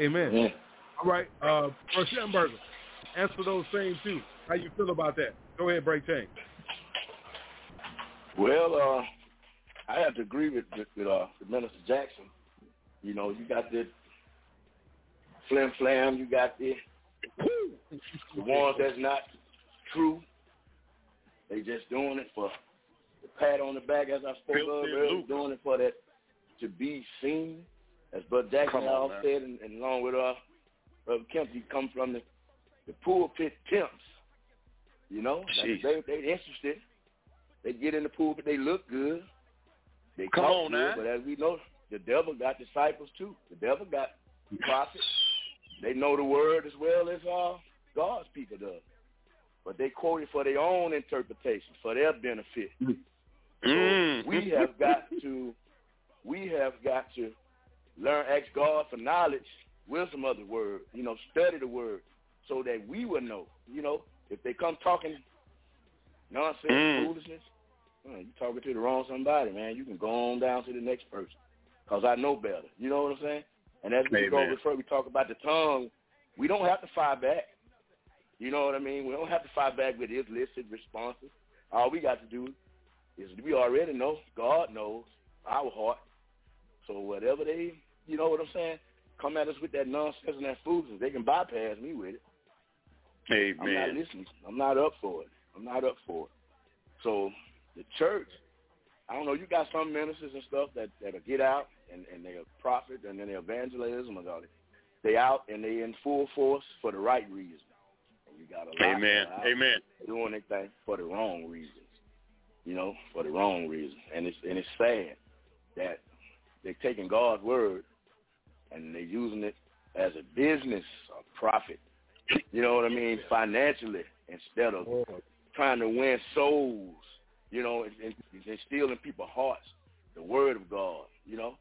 Amen. Yeah. All right. Uh, Burger, answer those same two. How you feel about that? Go ahead, break chain. Well, uh, I have to agree with, with, with uh, with Minister Jackson. You know, you got the flim flam, you got the the ones that's not true. They just doing it for the pat on the back, as I spoke of earlier, doing it for that to be seen. As Brother Jackson Come on, all said, and, and along with uh, Brother Kemp, he come from the the pulpit temps. You know, Like, they they interested. They get in the pulpit, they look good. They Come on good, now. but as we know, the devil got disciples too. The devil got prophets. They know the word as well as uh, God's people does. But they quote it for their own interpretation, for their benefit. Mm. We have got to we have got to learn, ask God for knowledge wisdom of the word. You know, study the word so that we will know. You know, if they come talking nonsense, Mm. foolishness, you talking to the wrong somebody, man. You can go on down to the next person because I know better. You know what I'm saying? And as we go Amen. before we talk about the tongue, we don't have to fire back. You know what I mean? We don't have to fight back with illicit responses. All we got to do is we already know. God knows our heart. So whatever they, you know what I'm saying, come at us with that nonsense and that foolishness, they can bypass me with it. Amen. I'm not listening. I'm not up for it. I'm not up for it. So the church, I don't know. You got some ministers and stuff that that'll get out and and they're prophet and then they're evangelism and all that. They out and they in full force for the right reason. Got a lot Amen. that are out Amen. doing anything for the wrong reasons. You know, for the wrong reasons. And it's and it's sad that they're taking God's word and they're using it as a business, a profit. You know what I mean? Financially instead of trying to win souls, you know, and, and, and steal in people's hearts the word of God, you know.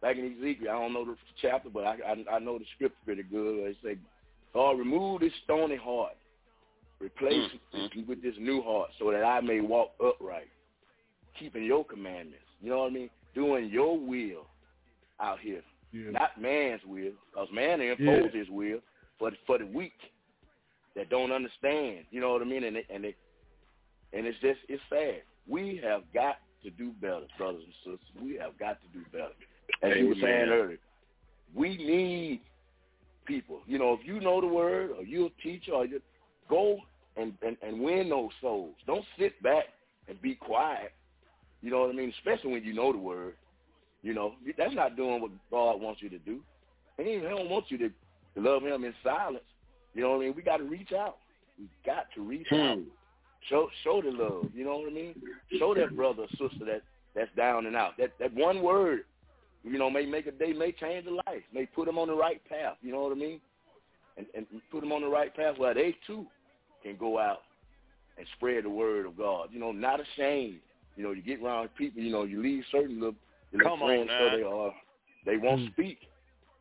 Back in Ezekiel, I don't know the chapter, but I I, I know the scripture pretty good. They say, God, remove this stony heart, replace mm, it mm. with this new heart so that I may walk upright, keeping your commandments. You know what I mean? Doing your will out here, Yeah. not man's will, because man imposes Yeah. his will for the, for the weak that don't understand. You know what I mean? And it, and it, and it's just it's sad. We have got to do better, brothers and sisters. We have got to do better. As you were saying earlier, we need people. You know, if you know the word or you're a teacher or you go and, and, and win those souls. Don't sit back and be quiet. You know what I mean? Especially when you know the word. You know, that's not doing what God wants you to do. He he don't want you to, love him in silence. You know what I mean? We got to reach out. We got to reach hmm. out. Show show the love. You know what I mean? Show that brother or sister that that's down and out. That that one word, you know, may make a day, may change a life, may put them on the right path. You know what I mean? And and put them on the right path where they too can go out and spread the word of God. You know, not ashamed. You know, you get around people. You know, you leave certain little, little Come on friends so now. they are they won't Mm. speak.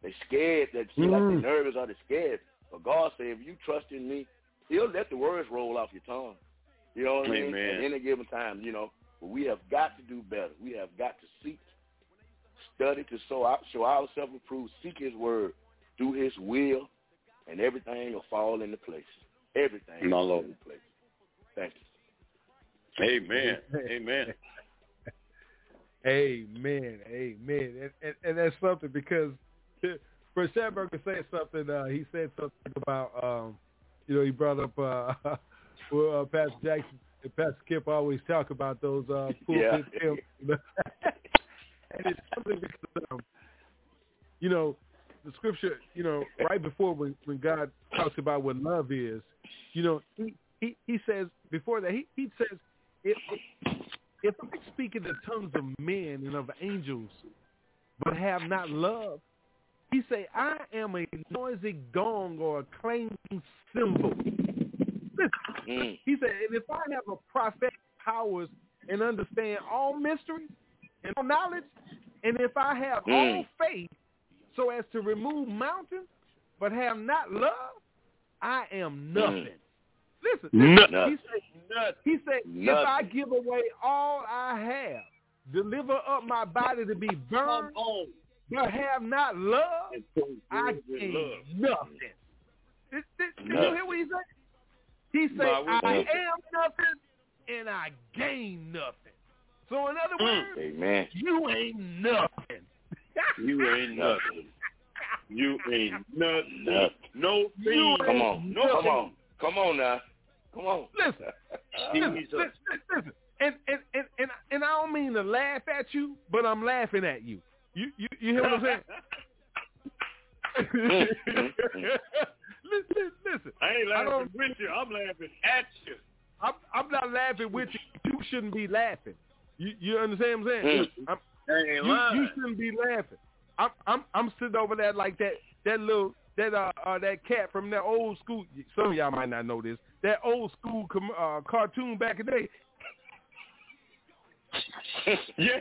They scared. They feel like Mm. they're nervous or they're scared. But God said, if you trust in me, He'll let the words roll off your tongue. You know what I mean? At any given time, you know. But we have got to do better. We have got to seek, study to show, out, show ourselves approved, seek His word, do His will, and everything will fall into place. Everything My will fall into place. Thank you. Amen. Amen. Amen, amen, and, and and that's something because Brett Schamberger said something. Uh, he said something about, um, you know, he brought up uh, well, uh, Pastor Jackson and Pastor Kip always talk about those uh, Yeah. pulpit pimps, you know? and it's something because, um, you know, the scripture, you know, right before when when God talks about what love is, you know, he he, he says before that he he says if if I speak in the tongues of men and of angels, but have not love, he say, I am a noisy gong or a clanging cymbal. Mm. he said, and if I have a prophetic powers and understand all mysteries and all knowledge, and if I have all Mm. faith so as to remove mountains, but have not love, I am nothing. Listen, listen. Nothing. he said, he said, if I give away all I have, deliver up my body to be burned, but have not love, I gain nothing. Did, did, did you hear what he said? He said, Nah, we- I am nothing and I gain nothing. So in other words, Amen. you ain't nothing. You ain't nothing. You ain't nothing. Nothing. No You thing. Come on. No. Come on. Come on now. Come on. Listen, listen, listen, listen. And, and, and, and, and I don't mean to laugh at you, but I'm laughing at you. You, you, you hear what I'm saying? Mm, mm, listen, listen. I ain't I laughing don't- with you. I'm laughing at you. I'm, I'm not laughing with you. You shouldn't be laughing. You, you understand what I'm saying? Mm. I'm, you, you shouldn't be laughing. I'm, I'm, I'm sitting over there like that, that little, that, uh, uh, that cat from that old school. Some of y'all might not know this. That old school com- uh, cartoon back in the day. yeah.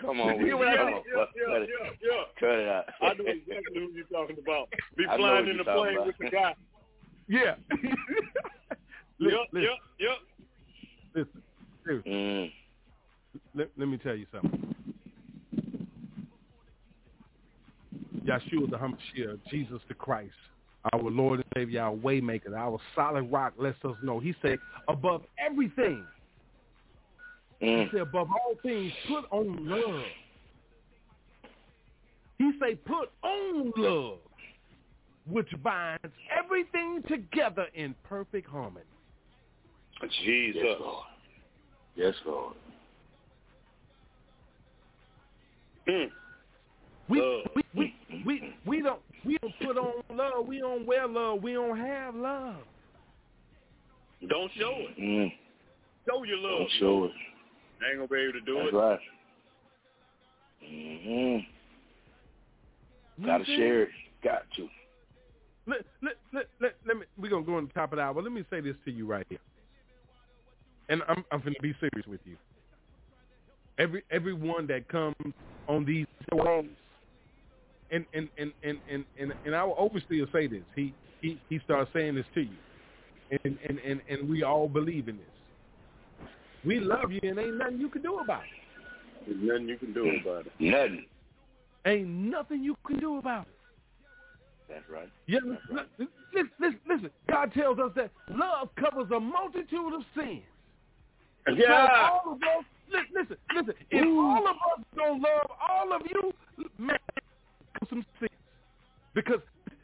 Come on. You hear I Come mean? on. Yeah, Cut yeah, it. yeah, yeah. Cut Cut it out. I know exactly who you're talking about. Be flying in the plane about. with the guy. Yeah. Yep, listen, yep, yep. listen, seriously, Mm. Let, let me tell you something. Yeshua the Hamashiach, Jesus the Christ, our Lord and Savior, our Waymaker, our solid rock lets us know. He said, above everything, he Mm. said, above all things, put on love. He said, put on love, which binds everything together in perfect harmony. Jesus. Yes, Lord. Yes, Lord. Mm. We, Love. we, we, we, we don't we don't put on love. We don't wear love. We don't have love. Don't show it. Mm. Show your love. Don't show it. Ain't gonna be able to do That's it. right. Mm-hmm. Gotta see? share it. Got to. Let, let, let, let, let me, we're going to go on the top of the hour. Let me say this to you right here. And I'm, I'm going to be serious with you. Every Everyone that comes on these shows, and, and, and, and, and, and, and our overseer say this. He, he, he starts saying this to you. And, and, and, and we all believe in this. We love you and ain't nothing you can do about it. There's nothing you can do about it. Nothing. Ain't nothing you can do about it. That's right. Yeah, listen, listen, listen. God tells us that love covers a multitude of sins. So Yeah. all of us, li- listen, listen. If all of us don't love all of you, man, some sins. Because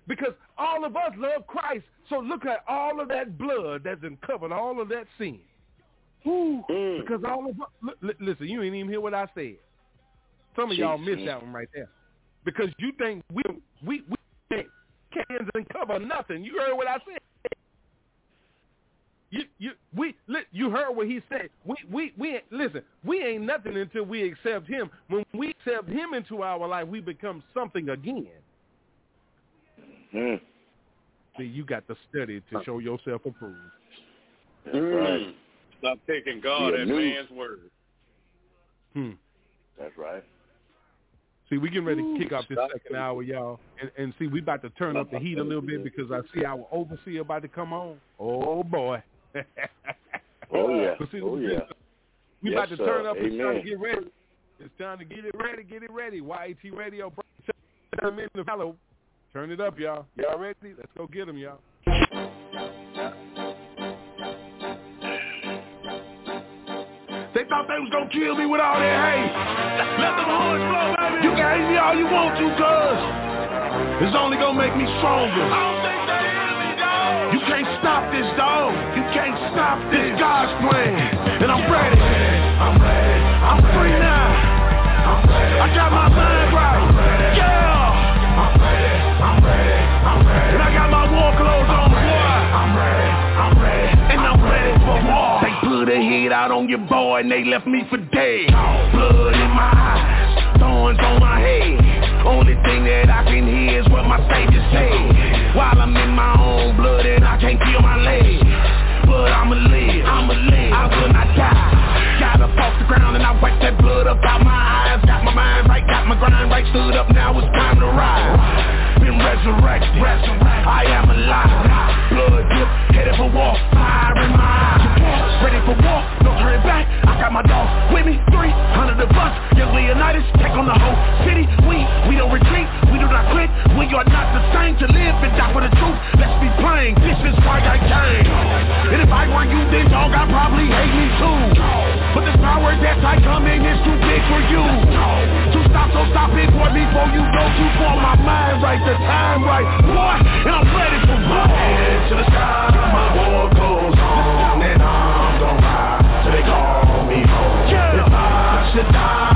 because all of us love Christ. So look at all of that blood that's uncovered all of that sin. Ooh, Mm. because all of us, li- li- listen, you ain't even hear what I said. Some of y'all missed that one right there. Because you think we we we can't cans and cover nothing. You heard what I said. You you we you heard what he said. We we we listen. We ain't nothing until we accept him. When we accept him into our life, we become something again. Mm. See, you got to study to show yourself approved. That's Mm. right. Stop taking God Yeah, at news. man's word. Hmm. That's right. See, we getting ready to kick off this stop second hour, y'all, and, and see, we about to turn up the heat a little bit because I see our overseer about to come on. Oh boy. Oh yeah. See, Oh we- yeah. We Yes, about to sir. turn up. It's time to Amen. get ready. It's time to get it ready. Get it ready. YAT Radio. Turn in the fellow. Turn it up, y'all. Y'all ready? Let's go get them, y'all. They thought they was gonna kill me with all that hate. Let them horns blow, baby. You can hate me all you want to, cuz it's only gonna make me stronger. I don't think they hear me, dog. You can't stop this, dog. On your boy and they left me for dead. Blood in my eyes, thorns on my head. Only thing that I can hear is what my savior said. While I'm in my own blood and I can't feel my legs. But I'ma live, I'ma live, I will not die. Got up off the ground and I wiped that blood up out my eyes. Got my mind right, got my grind right, stood up, now it's time to rise. Been resurrected, I am alive. Blood drip, headed for war, fire in my eyes. Ready for war, no turning back. I got my dogs with me, 300 the bus. Young Leonidas, take on the whole city. We, we don't retreat, we do not quit. We are not the same to live and die for the truth. Let's be plain, this is why I came. And if I were you, then dog, I'd probably hate me too. But the power that I come in is too big for you. To stop, so stop it, boy, before you go too far. My mind right, the time right, boy, and I'm ready for war. To the sky, my war Should die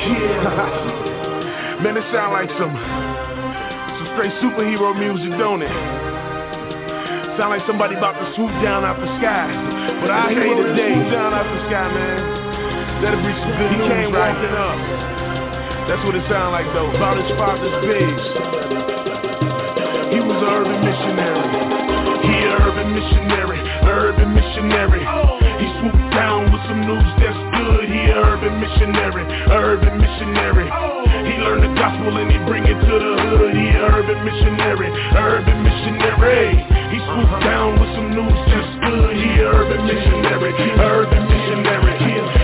Yeah. Man, it sound like some some straight superhero music, don't it? Sound like somebody about to swoop down out the sky. But I say today, down out the sky, man. That'll be some good he news, came right? walking up. That's what it sound like though. About his father's pigs. He was an urban missionary. He an urban missionary, urban missionary. He swooped down with some news that's good. He missionary, urban missionary. He learned the gospel and he bring it to the hood. He an urban missionary, urban missionary. He swooped down with some news just good. He an urban missionary, urban missionary.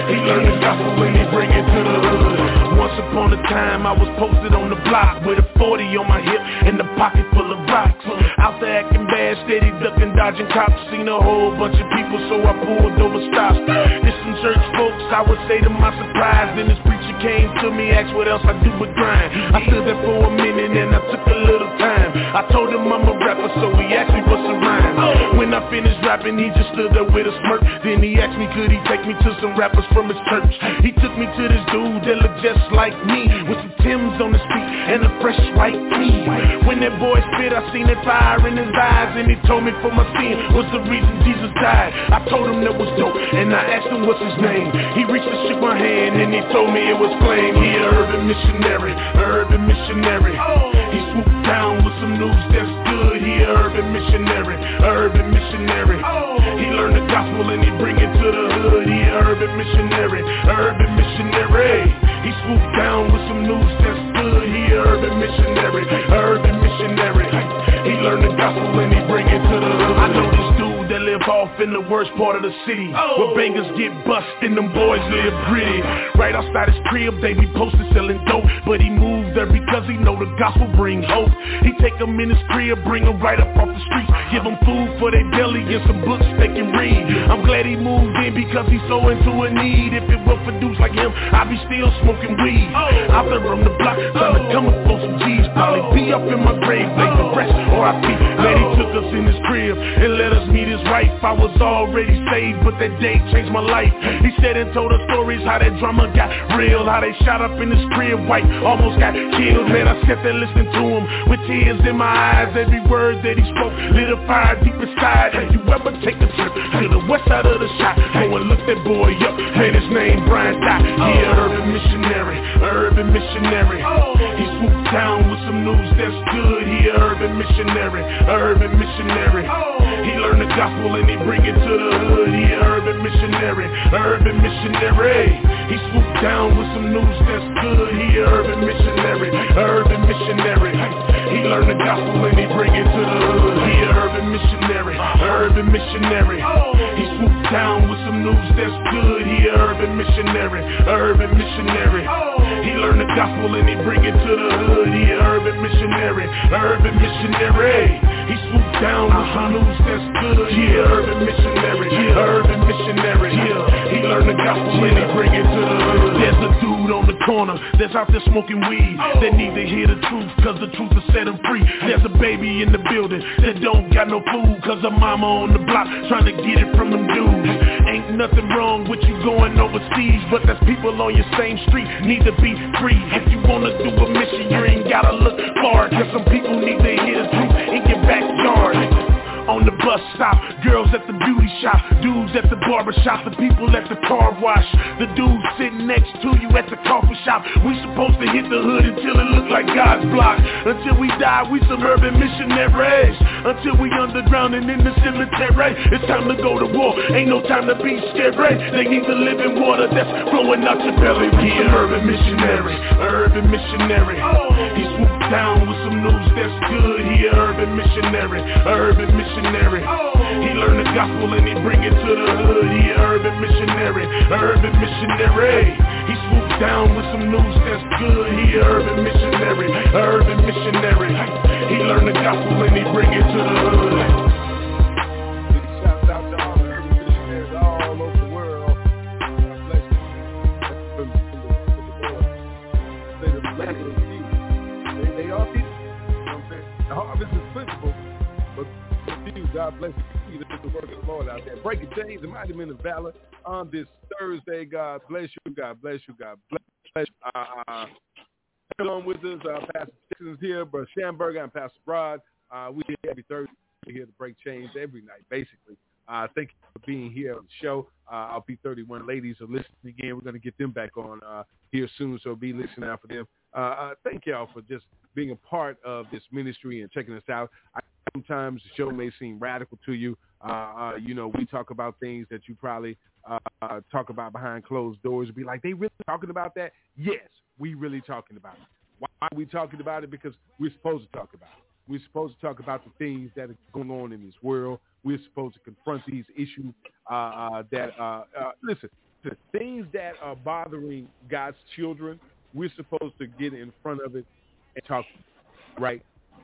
He learned the gospel and he bring it to the hood. Once upon a time I was posted on the block with a 40 on my hip and a pocket full of rocks. Out there acting steady ducking, dodging cops. Seen a whole bunch of people, so I pulled over stops. There's some church folks, I would say to my surprise. Then this preacher came to me, asked what else I do but grind. I stood there for a minute and I took a little time. I told him I'm a rapper, so he asked me what's a rhyme. When I finished rapping, he just stood there with a smirk. Then he asked me, could he take me to some rappers from his church? He took me to this dude that looked just like me, with some Timbs on his feet and a fresh white tee. When that boy spit, I seen that fire in his eyes, and he told me for my sin was the reason Jesus died. I told him that was dope, and I asked him what's his name. He reached and shook my hand, and he told me it was Flame. He an urban missionary, urban missionary. He swooped down with some news that's good. He an urban missionary, urban missionary. Oh. He learned the gospel and he bring it to the hood. He an urban missionary, urban missionary. He swooped down with some news that's good. He an urban missionary, urban missionary. He learned the gospel and he bring it to the hood. Live off in the worst part of the city. Where bangers get bust and them boys live gritty. Right outside his crib, they be posted selling dope. But he moved there because he know the gospel bring hope. He take them in his crib, bring them right up off the streets Give them food for their belly and some books they can read. I'm glad he moved in because he's so into a need. If it were for dudes like him, I'd be still smoking weed. Out there on the block, trying to come up for some G's Probably be up in my grave, like the rest, R.I.P. He took us in his crib and let us meet his wife I was already saved, but that day changed my life. He said and told the stories how that drama got real How they shot up in his crib, white, almost got killed. Man, I sat there listening to him with tears in my eyes. Every word that he spoke lit a fire deep inside. Have you ever take a trip to the west side of the shot? Go and look that boy up, man, his name Brian Dot He an oh. urban missionary, urban missionary. He swooped down with some news that's good. He an urban missionary, urban missionary. He learned the gospel and he bring it to the hood. He an urban missionary, urban missionary. He swooped down with some news that's good. He an urban missionary, urban missionary. He learned the gospel and he bring it to the hood. He missionary, urban missionary. He swooped down with some news that's good. He an urban missionary, urban missionary. He learned the gospel and he bring it to the hood. He an urban missionary, urban missionary. He swooped down with some news that's good. Yeah, urban missionary, urban missionary. He learned the gospel and he bring it to the hood. There's a dude on the corner that's out there smoking weed. They need to hear the truth, cause the truth will set him free. There's a baby in the building that don't got no food, cause her mama on the block trying to get it from them dudes. Ain't nothing wrong with you going overseas, but there's people on your same street need to be free. If you wanna do a mission, you ain't gotta look far, cause some people need to hear the truth in your backyard. On the bus stop, girls at the beauty shop, dudes at the barber shop, the people at the car wash, the dudes sitting next to you at the coffee shop. We supposed to hit the hood until it look like God's block. Until we die, we suburban missionaries. Until we underground and in the cemetery. It's time to go to war. Ain't no time to be scared. They need the living water that's flowing out your belly. We an urban missionary, urban missionary. He swooped down with some news that's good. He missionary, urban missionary. He learned the gospel and he bring it to the hood. He an urban missionary, urban missionary. He swooped down with some news that's good. He a urban missionary, urban missionary. He learned the gospel and he bring it to the hood. God bless you. The work of the Lord out there. Breaking chains and mighty men of valor on this Thursday. God bless you. God bless you. God bless you. Uh, uh, along with us, uh, Pastor Dixon's here, Brother Schamberger and Pastor Broad. Uh, we here every Thursday here to break chains every night, basically. Uh, thank you for being here on the show. Uh, our B31 ladies are listening again. We're going to get them back on uh, here soon, so be listening out for them. Uh, uh, thank y'all for just being a part of this ministry and checking us out. I, sometimes the show may seem radical to you. Uh, uh, you know, we talk about things that you probably uh, uh, talk about behind closed doors. Be like, they really talking about that? Yes, we really talking about it. Why are we talking about it? Because we're supposed to talk about it. We're supposed to talk about the things that are going on in this world. We're supposed to confront these issues uh, uh, that, uh, uh, listen, the things that are bothering God's children, we're supposed to get in front of it and talk, right?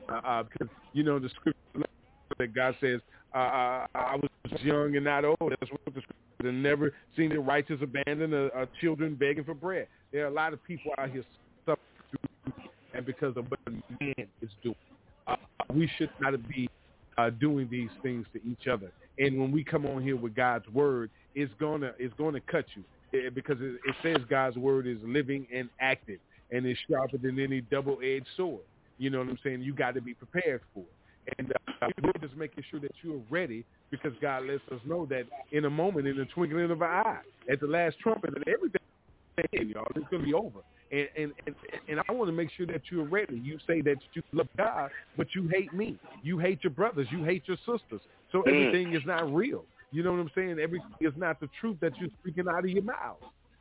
Uh, uh, because, you know, the scripture that God says, uh, uh, I was young and not old. That's what the scripture. And never seen the righteous abandon uh, uh, children begging for bread. There are a lot of people out here suffering and because of what man is doing. Uh, we should not be uh, doing these things to each other. And when we come on here with God's word, it's gonna it's gonna cut you Eh, because it, it says God's word is living and active and is sharper than any double-edged sword. You know what I'm saying? You got to be prepared for it. And uh, we're just making sure that you're ready because God lets us know that in a moment, in the twinkling of an eye, at the last trumpet, and everything, y'all, it's going to be over. And, and and and I want to make sure that you're ready. You say that you love God, but you hate me. You hate your brothers. You hate your sisters. So everything is not real. You know what I'm saying? Everything is not the truth that you're speaking out of your mouth.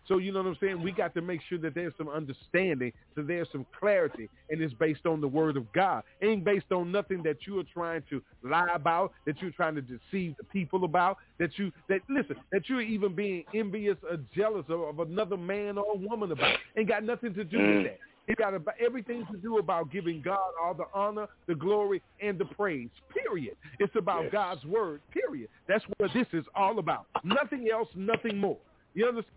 So you know what I'm saying? We got to make sure that there's some understanding, so there's some clarity, and it's based on the word of God. It ain't based on nothing that you are trying to lie about, that you're trying to deceive the people about, that you that listen, that you're even being envious or jealous of, of another man or woman about. Ain't got nothing to do with mm. that. It got about everything to do about giving God all the honor, the glory, and the praise. Period. It's about Yes. God's word. Period. That's what this is all about. Nothing else. Nothing more. You understand?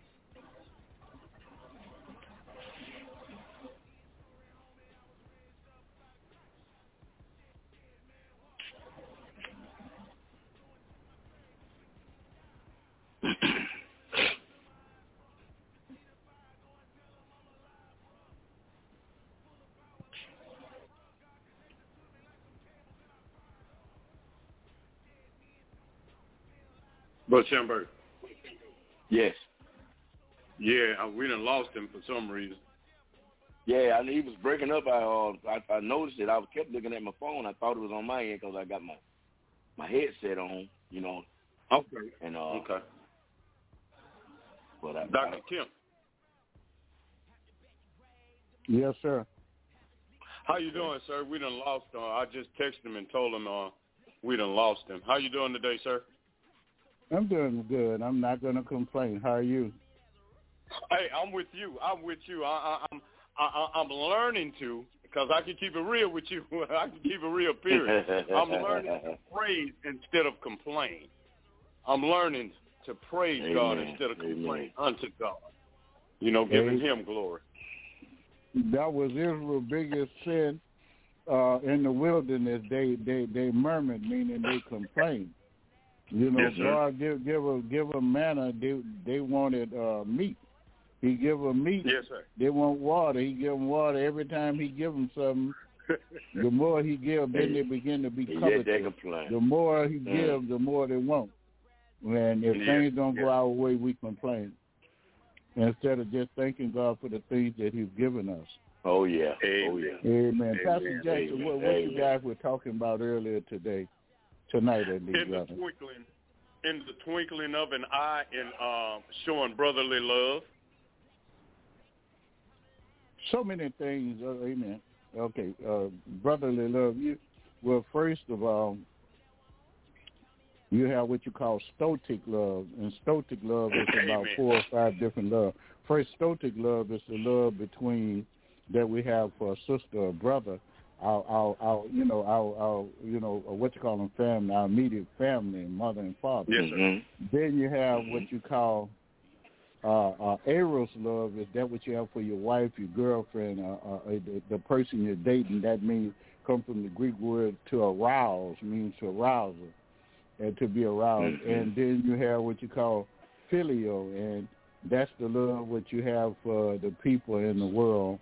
But Schamberg, Yes. yeah, uh, we done lost him for some reason. Yeah, I knew he was breaking up. I uh, I, I noticed it. I kept looking at my phone. I thought it was on my end because I got my my headset on, you know. Okay. And uh, Okay. but I, Dr. Kim, Yes, sir. how you doing, sir? We done lost uh I just texted him and told him uh we done lost him. How you doing today, sir? I'm doing good. I'm not going to complain. How are you? Hey, I'm with you. I'm with you. I, I, I'm I, I- I'm learning to because I can keep it real with you. I can keep it real. Period. I'm learning to praise instead of complain. I'm learning to praise God instead of Amen. complain unto God. You know, giving Amen. Him glory. That was Israel's biggest sin uh, in the wilderness. They they they murmured, meaning they complained. You know, Yes. God give give a give a manna. They they wanted uh, meat. He give them meat. Yes, sir. They want water. He give them water every time he give them something. The more he give, then they begin to be yeah, they complain. The more he Mm. gives, the more they want. And if Yeah, things don't go our way, we complain. Instead of just thanking God for the things that He's given us. Oh yeah. Oh yeah. Amen. Pastor Amen. Jackson, Amen. what, what you guys were talking about earlier today, tonight at least, in the twinkling, in the twinkling of an eye, and um, showing brotherly love. So many things. Uh, amen. Okay, uh, brotherly love. You well, first of all, You have what you call storge love, and storge love is about Amen. four or five different love. First, storge love is the love between that we have for a sister or brother, our, our, our you know, our, our, you know, uh, what you call them, family, our immediate family, mother and father. Yes, sir. Then you have what you call uh, uh, eros love. Is that what you have for your wife, your girlfriend, uh, uh, uh, the, the person you're dating? That means come from the Greek word to arouse, means to arouse and to be aroused. Mm-hmm. And then you have what you call filial, and that's the love what you have for the people in the world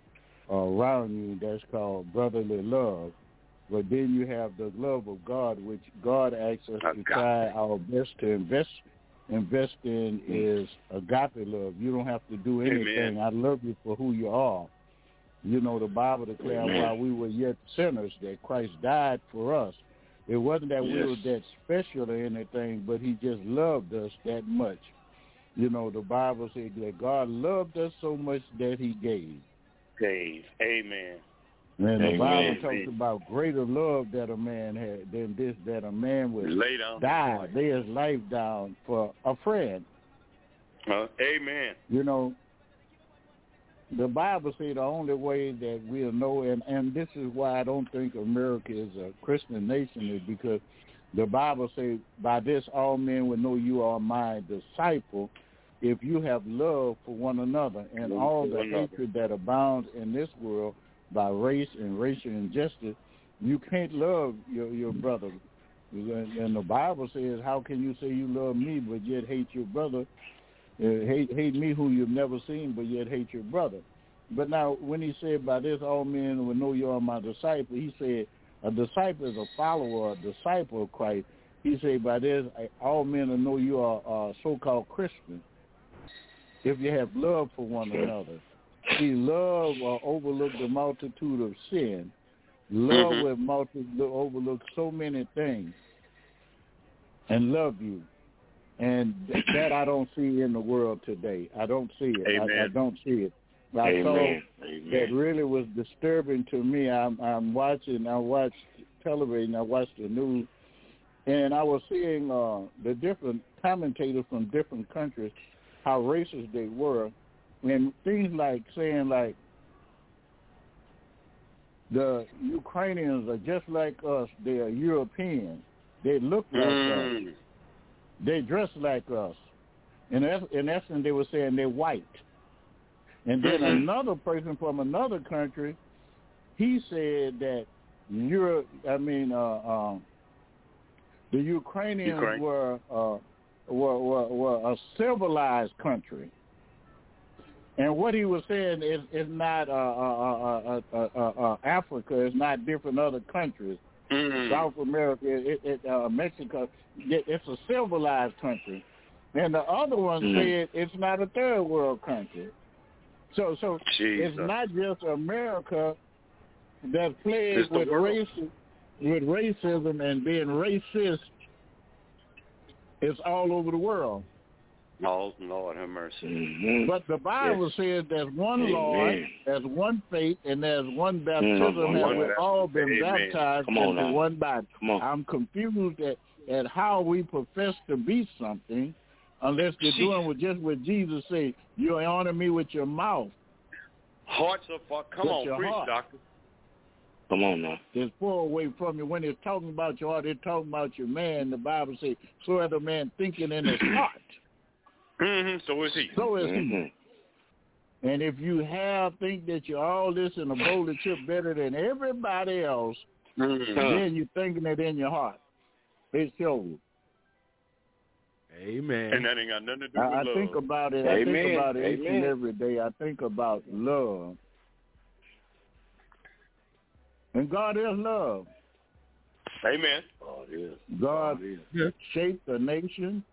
around you. That's called brotherly love. But then you have the love of God, which God asks us to try our best to invest invest in is agape love. You don't have to do Amen. anything. I love you for who you are. You know, the Bible declares Amen. while we were yet sinners that Christ died for us. It wasn't that we were that special or anything, but he just loved us that much. You know, the Bible said that God loved us so much that he gave. Dave. Amen. And the Amen. Bible talks about greater love that a man had than this that a man would Lay down. die, lay his life down for a friend. Uh, amen. You know, the Bible says the only way that we'll know, and, and this is why I don't think America is a Christian nation, is because the Bible says, by this all men will know you are my disciple if you have love for one another and all the hatred that abounds in this world by race and racial injustice, you can't love your, your brother. And the Bible says, how can you say you love me but yet hate your brother? Uh, hate hate me who you've never seen, but yet hate your brother. But now, when he said, "By this all men will know you are my disciple," he said, "A disciple is a follower, a disciple of Christ." He said, "By this all men will know you are uh, so-called Christian if you have love for one another." See, love uh, overlook the multitude of sin. Love Mhm. will multi- overlook so many things, and love you. And that I don't see in the world today. I don't see it. I, I don't see it. I Amen. that really was disturbing to me. I'm I'm watching. I watch television. I watch the news, and I was seeing uh, the different commentators from different countries, how racist they were, and things like saying like the Ukrainians are just like us. They are European. They look like us. Mm. They dress like us. In, in essence, they were saying they're white. And then Mhm. another person from another country, he said that Europe, I mean, uh, um, the Ukrainians Ukraine. were, uh, were, were were a civilized country. And what he was saying is is not uh, uh, uh, uh, uh, uh, uh, Africa. It's not different other countries. Mm. South America, it, it, uh, Mexico, it, it's a civilized country. And the other one Mhm. said it's not a third world country. So, so Jesus. it's not just America that plays with racism, with racism and being racist. It's all over the world. Oh, Lord have mercy. Mm-hmm. But the Bible says there's one Amen. Lord, there's one faith, and there's one baptism, Mhm. and we've all been Amen. baptized Come on into now. one body. Come on. I'm confused at, at how we profess to be something unless you're Jesus. doing with just what Jesus said. You honor me with your mouth. Hearts are far. Come With on, preach, heart. doctor. Come on now. It's far away from you. When they're talking about your heart, they're talking about your man. The Bible says, so is a man thinking in his heart. hmm So is he. So is he. Mhm. And if you have think that you're all this in a bowl of chip better than everybody else, Mhm. then you're thinking it in your heart. It shows. Amen. And that ain't got nothing to do I, I with love. think about it. I Amen. think about it each and Amen. every day. I think about love. And God is love. Amen. God is. God is. Yeah. shaped a nation,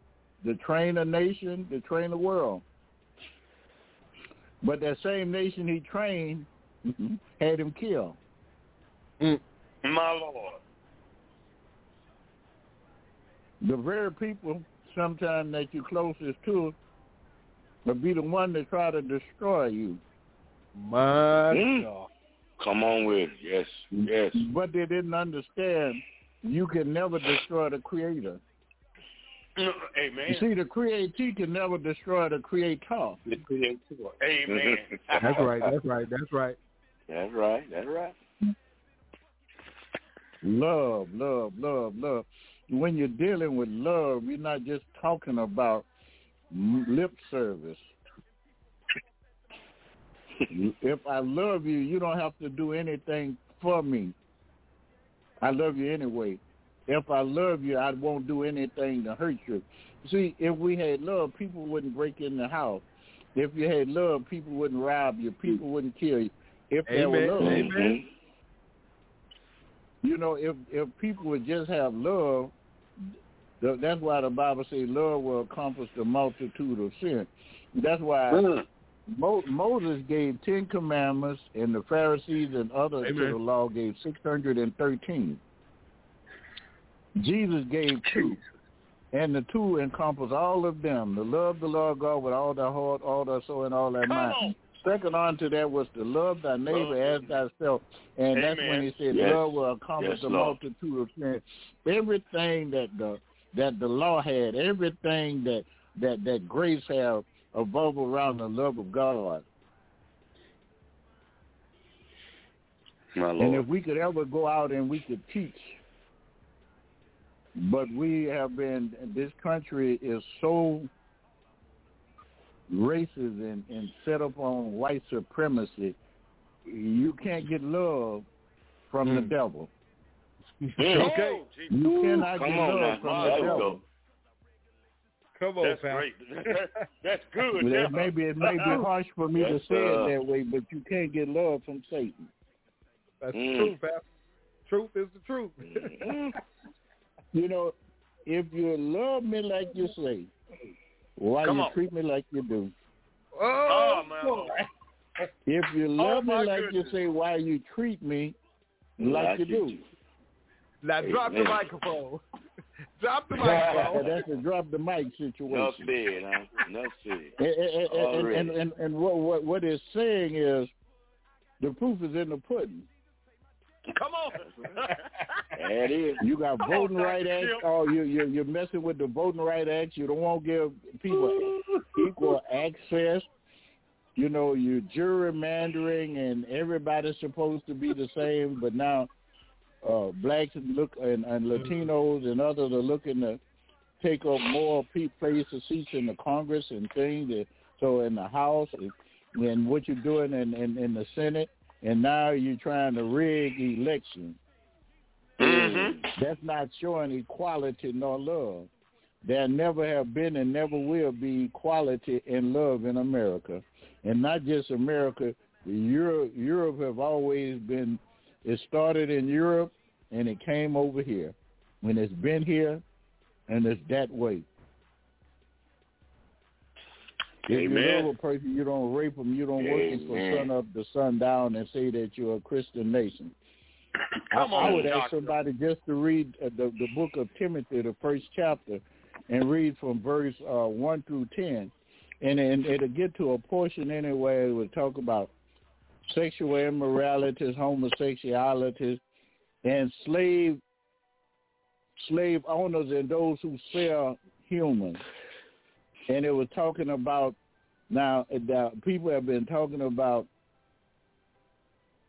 to train a nation, to train the world. But that same nation he trained had him killed. My Lord. The very people sometimes that you're closest to will be the one that try to destroy you. My Mm. God. Come on with it. Yes. Yes. But they didn't understand you can never destroy the creator. Amen. You see, the creator can never destroy the creator. The creator. Amen. That's right. That's right. That's right. That's right. That's right. Love, love, love, love. When you're dealing with love, you're not just talking about lip service. If I love you, you don't have to do anything for me. I love you anyway. If I love you, I won't do anything to hurt you. See, if we had love, people wouldn't break in the house. If you had love, people wouldn't rob you. People wouldn't kill you. If there were love, Amen. you know, if if people would just have love, that's why the Bible says love will accomplish the multitude of sin. That's why Mm. Mo- Moses gave ten commandments, and the Pharisees and others to the law gave six hundred and thirteen. Jesus gave two, and the two encompass all of them: to love the Lord God with all thy heart, all thy soul, and all thy Come mind. on. Second on to that was to love thy neighbor as thyself, and that's when he said, Yes. "Love will accomplish Yes, the Lord. multitude of sins." Everything that the that the law had, everything that that that grace have, above around the love of God. My And if we could ever go out and we could teach, but we have been, this country is so racist and, and set up on white supremacy, you can't get love from the Mm. devil. Okay. You cannot Come get on love now. from There the you devil. Go. Come on, That's pal. great. That's good. Well, Yeah. it may be it may be harsh for me to say sir. it that way, but you can't get love from Satan. That's Mm. the truth, pal. Truth is the truth. You know, if you love me like you say, why Come you on. treat me like you do? Oh, man. If you love my me like goodness. you say, why you treat me like, Like you you do? Now drop the microphone. drop the Yeah, microphone. that's a drop the mic Enough situation. said, huh? Enough said. And, and, and, and, and, and what, what what it's saying is, the proof is in the pudding. Come on. There it is. You got Come voting Dr. right act. Oh, you you you're messing with the voting right act. You don't want to give people equal access. You know, you're gerrymandering, and everybody's supposed to be the same. But now, uh, blacks and look and, and Latinos and others are looking to take up more pe- places, seats in the Congress and things. And so in the House and, and what you're doing in, in in the Senate, and now you're trying to rig elections. Mm-hmm. That's not showing equality nor love. There never have been and never will be equality and love in America. And not just America, Europe, Europe have always been, it started in Europe and it came over here. When it's been here and it's that way. If Amen. you love a person, you don't rape them, you don't work them from Amen. sun up to sundown and say that you're a Christian nation. Come I, I on, would ask somebody just to read uh, the the book of Timothy, the first chapter, and read from verse uh, one through ten, and, and it'll get to a portion anyway. It will talk about sexual immoralities, homosexuality, and slave slave owners and those who sell humans. And it was talking about now the people have been talking about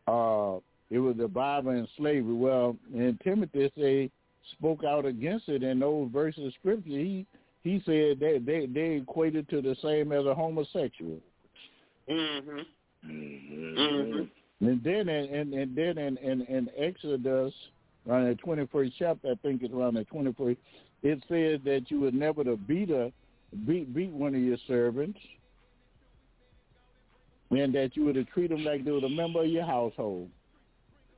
uh it was the Bible and slavery. Well, and Timothy say spoke out against it in those verses of scripture. He he said they they they equated to the same as a homosexual. Mm-hmm. Mhm. Mm-hmm. And then in, and, and then in, in, in Exodus around the twenty first chapter, I think it's around the twenty first, it says that you would never to beat a beat beat one of your servants, and that you were to treat them like they were a member of your household.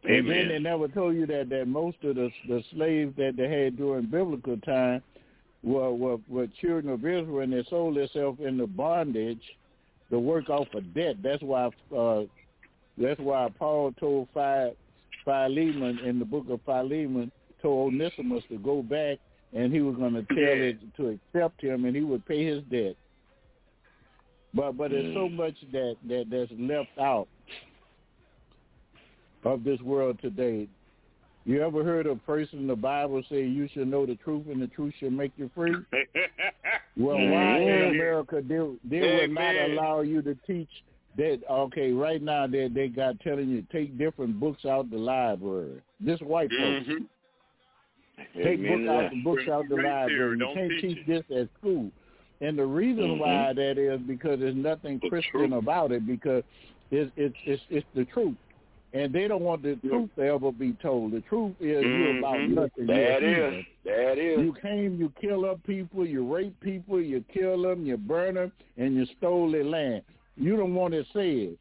And then Amen. they never told you that that most of the the slaves that they had during biblical time were were, were children of Israel, and they sold themselves into bondage to work off a debt. That's why uh, that's why Paul told Phi, Philemon in the book of Philemon told Onesimus to go back, and he was going to tell it to accept him, and he would pay his debt. But but there's so much that that that's left out of this world today. You ever heard a person in the Bible say you should know the truth and the truth should make you free? Well, why in America they they will not allow you to teach that? Okay, right now they they got telling you take different books out the library. This white folks Mhm. take to out the books out the Great library. theory. You can't teach teach this at school. And the reason Mhm. why that is because there's nothing The Christian truth. about it because it's it's it's it's the truth. And they don't want the truth to ever be told. The truth is you're about nothing. That is. That is. You came, you kill up people, you rape people, you kill them, you burn them, and you stole their land. You don't want it said.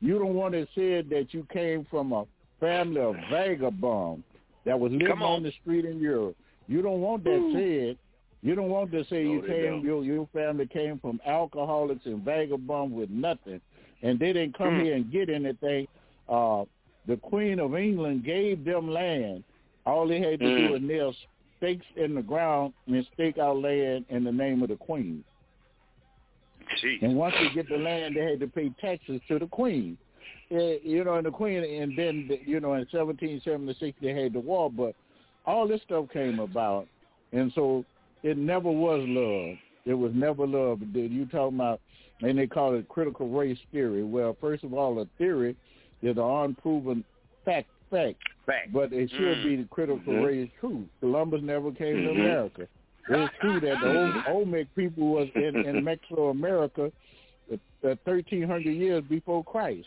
You don't want it said that you came from a family of vagabonds that was living on. on the street in Europe. You don't want that said. You don't want to say No, you came, your your family came from alcoholics and vagabonds with nothing, and they didn't come Mm. here and get anything. Uh, the Queen of England gave them land. All they had to do Mm. was nail stakes in the ground and stake out land in the name of the Queen. Gee. And once they get the land, they had to pay taxes to the Queen. You know, and the Queen, and then you know, in 1776 they had the war, but all this stuff came about, and so it never was love. It was never love. Did you talking about? And they call it critical race theory. Well, first of all, a theory is an unproven fact. Fact. Fact. But it should Mm. be the critical Mhm. race truth. Columbus never came to Mhm. America. It's true that the old Olmec people was in, in Mesoamerica uh, 1,300 years before Christ.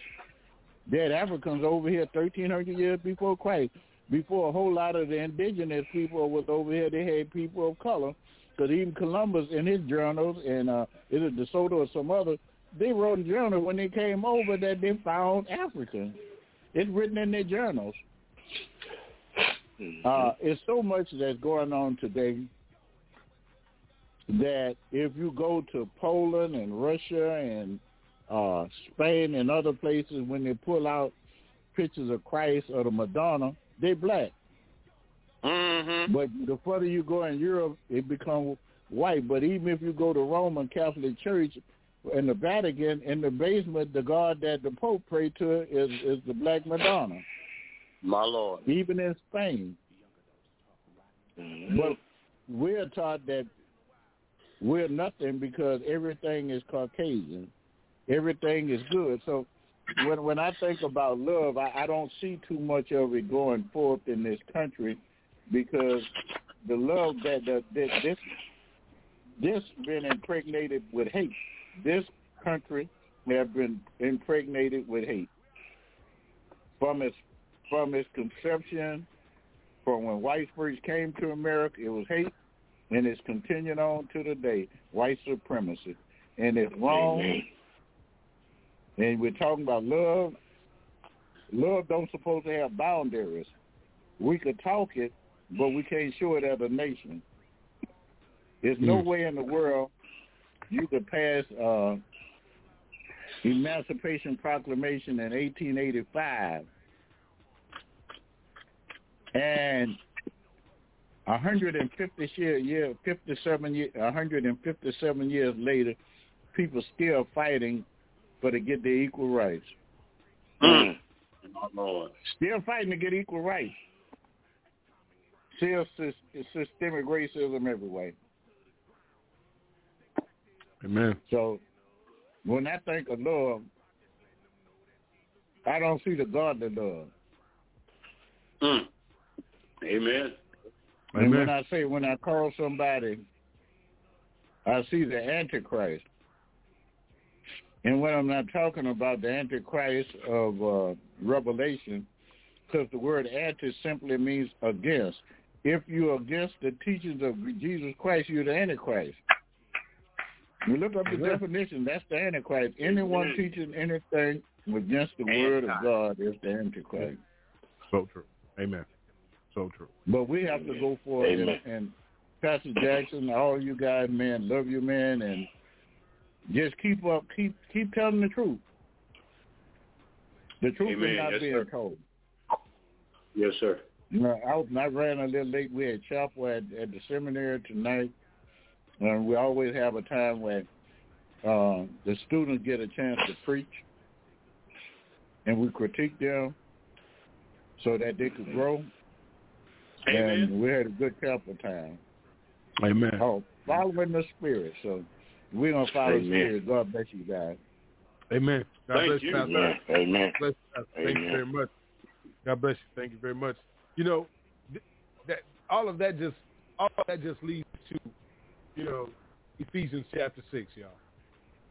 Had Africans over here 1,300 years before Christ. Before a whole lot of the indigenous people was over here, they had people of color. Because even Columbus in his journals, and uh, is it DeSoto or some other, they wrote in journal when they came over that they found Africans. It's written in their journals. Mm-hmm. Uh, it's so much that's going on today that if you go to Poland and Russia and uh, Spain and other places, when they pull out pictures of Christ or the Madonna, they black. Mhm. But the further you go in Europe, it becomes white. But even if you go to Roman Catholic Church in the Vatican, in the basement, the God that the Pope prayed to is is the Black Madonna. My Lord. Even in Spain, Mhm. but we're taught that we're nothing because everything is Caucasian. Everything is good. So when when I think about love, I, I don't see too much of it going forth in this country because the love that, that, that this this been impregnated with hate. This country have been impregnated with hate from its from its conception from when whites first came to America, it was hate, and it's continued on to today, white supremacy. And it's wrong. And we're talking about love. Love don't supposed to have boundaries. We could talk it, but we can't show it as a nation. There's no Mm. way in the world you could pass uh, Emancipation Proclamation in 1885 and 150 year, year 57 year, 157 years later, people still fighting for to get their equal rights. Mm. Still fighting to get equal rights. Still systemic racism everywhere. Amen. So when I think of love, I don't see the godly love. Mm. Amen. And when Amen. I say when I call somebody, I see the Antichrist. And when I'm not talking about the Antichrist of uh, Revelation, because the word anti simply means against. If you're against the teachings of Jesus Christ, you're the Antichrist. You look up the Amen. definition, that's the Antichrist. Anyone teaching anything against the word of God is the Antichrist. So true. Amen. So true. But we have to go for it. And, Amen. and Pastor Jackson, all you guys, man, love you, man, and just keep up, keep keep telling the truth. The truth Amen. is not Yes, being sir. told. Yes, sir. You know, I, was- I ran a little late. We had chapel at, at the seminary tonight, and we always have a time where uh, the students get a chance to preach, and we critique them so that they could grow. Amen. And we had a good couple time. Amen. Oh, following the spirit. So we're gonna follow the spirit. God bless you guys. Amen. God Thank bless you. Pastor. Amen. Amen. Bless you, Pastor. Thank you very much. God bless you. Thank you very much. You know, th- that all of that just all of that just leads to, you know, Ephesians chapter six, y'all.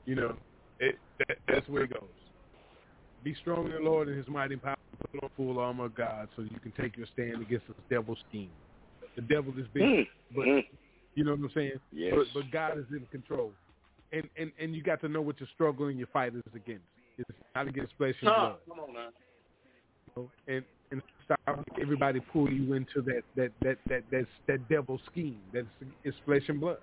You know, it that, that's where it goes. Be strong in the Lord and His mighty power. Put on full armor of God, so you can take your stand against the devil's scheme. The devil is big, Mm, but mm. you know what I'm saying. Yes. But, but God is in control, and and and you got to know what your struggle and your fight is against. It's not against flesh and Huh, blood. come on now. you know, and and stop everybody pull you into that that that that that that devil scheme that's it's flesh and blood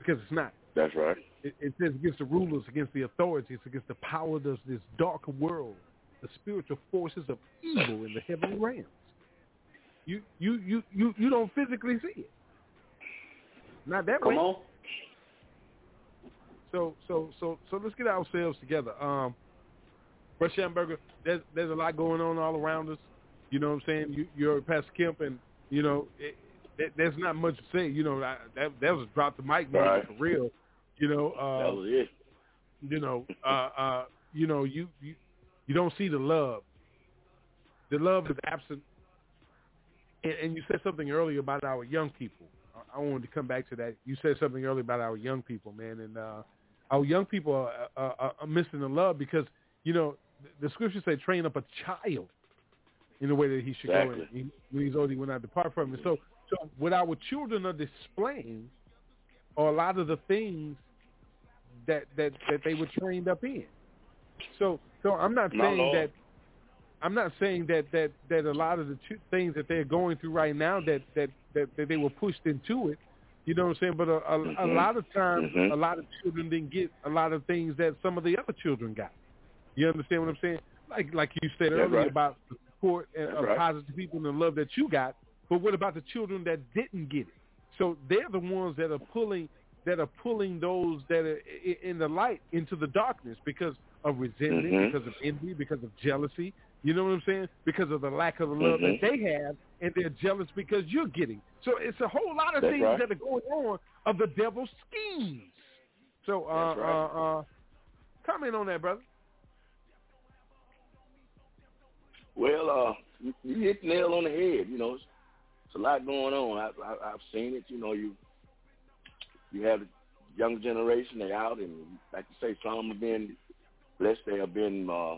because it's not. That's right. It, it says against the rulers, against the authorities, against the power of this dark world, the spiritual forces of evil in the heavenly realms. You you you you you don't physically see it. Not that Come way. on. So so so so let's get ourselves together. Um, Brett Schamberger, there's there's a lot going on all around us. You know what I'm saying? You, you're Pastor Kemp, and you know it, it, there's not much to say. You know I, that that was drop the mic moment Right. for real. You know, uh, That was it. you know, uh, uh, you know, you, you you don't see the love. The love is absent. And, and you said something earlier about our young people. I, I wanted to come back to that. You said something earlier about our young people, man, and uh, our young people are, are, are- missing the love because you know the, the scriptures say train up a child in the way that he should Exactly. go. He, when he's old, he will not depart from it. So, so what our children are displaying are a lot of the things that that that they were trained up in. So so I'm not My saying Lord. that I'm not saying that that that a lot of the two things that they're going through right now that that that, that they were pushed into it. You know what I'm saying? But a, a, a Mhm. lot of times, Mhm. a lot of children didn't get a lot of things that some of the other children got. You understand what I'm saying? Like like you said That's earlier right. about the support and, That's of right. positive people and the love that you got. But what about the children that didn't get it? So they're the ones that are pulling that are pulling those that are in the light into the darkness because of resentment, Mhm. because of envy, because of jealousy. You know what I'm saying? Because of the lack of the love Mhm. that they have, and they're jealous because you're getting. So it's a whole lot of That's things right. that are going on of the devil's schemes. So uh, right. uh, uh, comment on that, brother. Well, uh, you, hit the nail on the head. You know, it's, a lot going on. I, I, I've seen it. You know, you you have the young generation. They out and like you say, some have been blessed. They have been uh,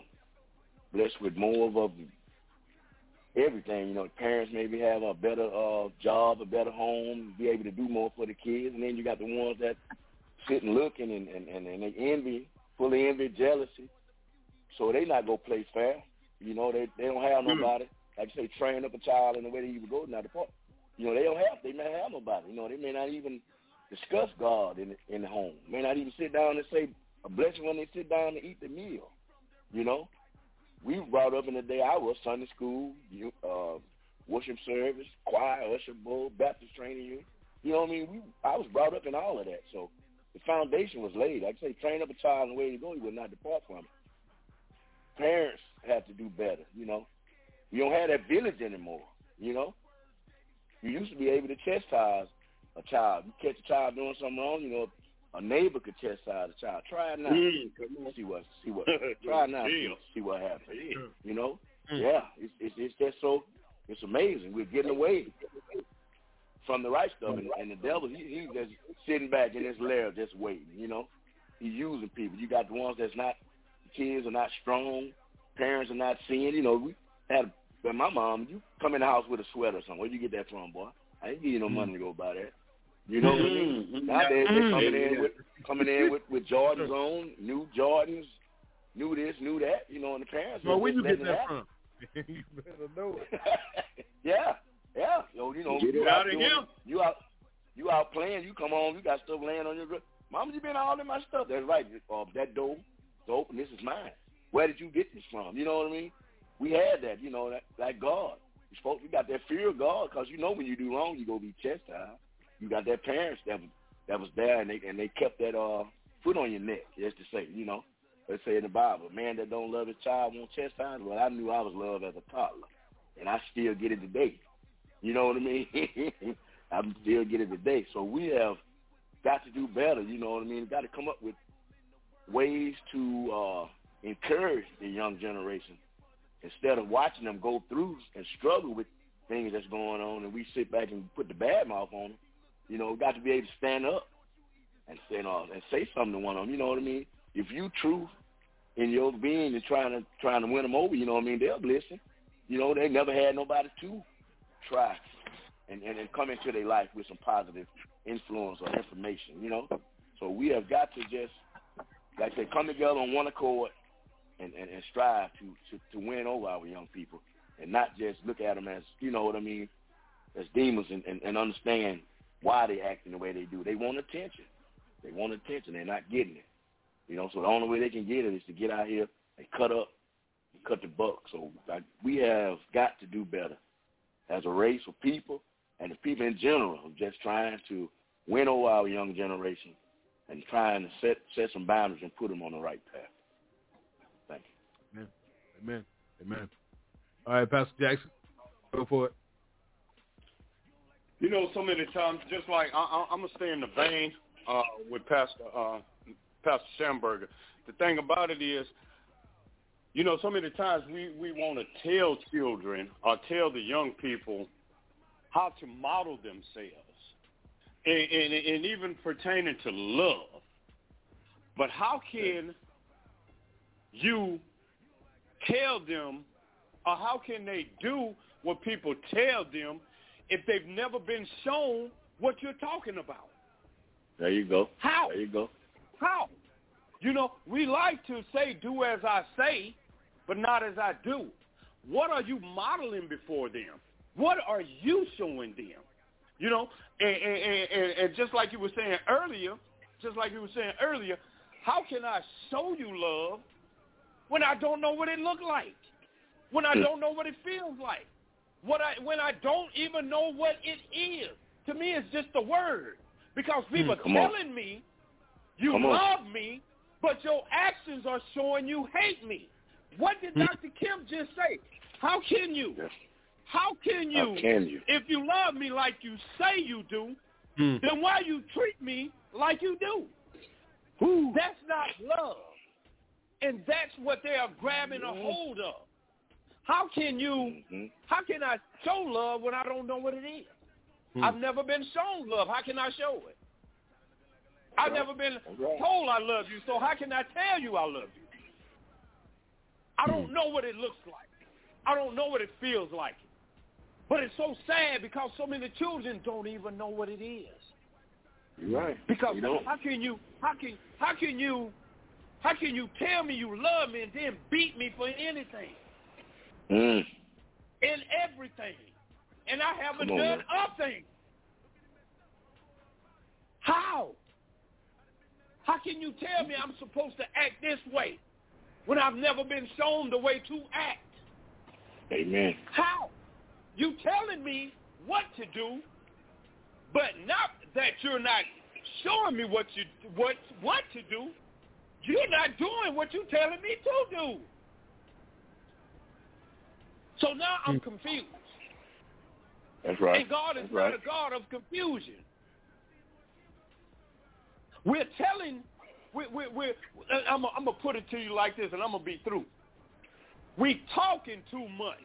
blessed with more of, of everything. You know, parents maybe have a better uh, job, a better home, be able to do more for the kids, and then you got the ones that sit and looking and and, and, and they envy, fully envy, jealousy. So they not go play fair. You know, they they don't have Hmm. nobody. Like you say, train up a child in the way that he would go. Now the part, you know, they don't have. They may have nobody. You know, they may not even discuss God in in the home. May not even sit down and say a blessing when they sit down to eat the meal. You know, we were brought up in the day I was Sunday school, you, uh, worship service, choir, usher bowl, Baptist training union. You know what I mean? We I was brought up in all of that. So the foundation was laid. Like I say, train up a child in the way to go, he will not depart from it. Parents have to do better, you know. You don't have that village anymore, you know. You used to be able to chastise a child. You catch a child doing something wrong, you know, a neighbor could chastise a child. Try it now. Mm, come on. See what see what try it now. See, see what happens. Damn. You know? Mm. Yeah. It's it's it's just so it's amazing. We're getting away from the right stuff and, and the devil he he's just sitting back in his lair just waiting, you know. He's using people. You got the ones that's not kids are not strong, parents are not seeing, you know, we had but my mom, you come in the house with a sweater or something. Where'd you get that from, boy? I ain't give you no money to go buy that. You know what I mean? Mhm. Nowadays they Mm. coming in with coming in with, with Jordans on, new Jordans, new this, new that, you know, and the parents Well, where just you get letting that from? you better know it. yeah, yeah. Yo, you know, Get you it out of doing- here. You out, you out playing. You come home, you got stuff laying on your. gr- Mama, you been all in my stuff. That's right. Uh, that door, door open. This is mine. Where did you get this from? You know what I mean? We had that. You know that like God. You supposed you got that fear of God because you know when you do wrong, you gonna be chastised. You got that parents that was that was there and they and they kept that uh foot on your neck. Just to say, you know. They say in the Bible, a man that don't love his child won't chastise. Well, I knew I was loved as a toddler, and I still get it today. You know what I mean? I'm still getting it today. So we have got to do better. You know what I mean? Got to come up with ways to uh, encourage the young generation instead of watching them go through and struggle with things that's going on, and we sit back and put the bad mouth on them. You know, got to be able to stand up and say uh, and say something to one of them. You know what I mean? If you true in your being and trying to trying to win them over, you know what I mean? They'll listen. You know, they never had nobody to try and, and, and come into their life with some positive influence or information, you know? So we have got to just, like I said, come together on one accord and, and, and strive to, to, to win over our young people and not just look at them as, you know what I mean, as demons and, and, and understand why they acting the way they do. They want attention. They want attention. They're not getting it. You know, so the only way they can get it is to get out here and cut up and cut the buck. So like, we have got to do better as a race of people and the people in general just trying to win over our young generation and trying to set set some boundaries and put them on the right path. Amen. Amen. All right, Pastor Jackson, go for it. You know, so many times, just like I, am gonna stay in the vein uh, with Pastor uh, Pastor Schamberger. The thing about it is, you know, so many times we we want to tell children or tell the young people how to model themselves, and, and, and even pertaining to love. But how can you tell them, or how can they do what people tell them if they've never been shown what you're talking about? There you go. How? There you go. How? You know, we like to say, do as I say, but not as I do. What are you modeling before them? What are you showing them? You know, and, and, and, and just like you were saying earlier, just like you were saying earlier, how can I show you love when I don't know what it looked like? When I hmm. don't know what it feels like? What I when I don't even know what it is? To me, it's just a word because people mm, telling on. me you come love on. me, but your actions are showing you hate me. What did mm. Dr. Kim just say? How can you? Yes. How can you, How can you? if you love me like you say you do, mm. then why you treat me like you do? Ooh. That's not love. And that's what they are grabbing a hold of. How can you, mm-hmm. how can I show love when I don't know what it is? Hmm. I've never been shown love. How can I show it? I've right. never been right. told I love you, so how can I tell you I love you? I don't Hmm. know what it looks like. I don't know what it feels like. But it's so sad because so many children don't even know what it is. You're right. Because you don't. how can you how can how can you how can you tell me you love me and then beat me for anything? Mm. In everything. And I haven't on, done man. a thing. How? How can you tell me I'm supposed to act this way when I've never been shown the way to act? Amen. How? You telling me what to do, but not that you're not showing me what you what what to do. You're not doing what you're telling me to do. So now I'm hmm. confused. That's right. And God is That's not right. a God of confusion. We're telling, we're, we, we, I'm going to put it to you like this, and I'm going to be through. We talking too much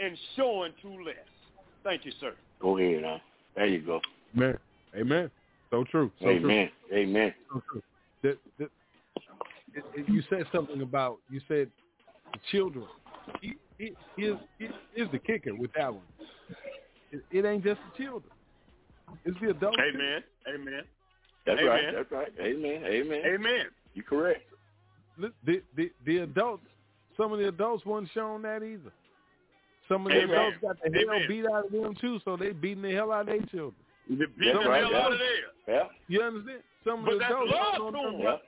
and showing too less. Thank you, sir. Go ahead, huh? There you go. Amen. Amen. So true. So Amen. Amen. So true. The, the, it, it, you said something about you said the children. It, it, here's, it, here's the kicker with that one. It, it ain't just the children. It's the adults. Amen. Amen. That's Amen. right. That's right. Amen. Amen. Amen. You correct. The, the the adults. Some of the adults weren't shown that either. Some of the Amen. adults got the hell Amen. beat out of them too, so they beating the hell out of their children. You beat That's the right, hell yeah. out of there. Yeah. You understand? Some of But the that's adults love don't know to nothing 'em.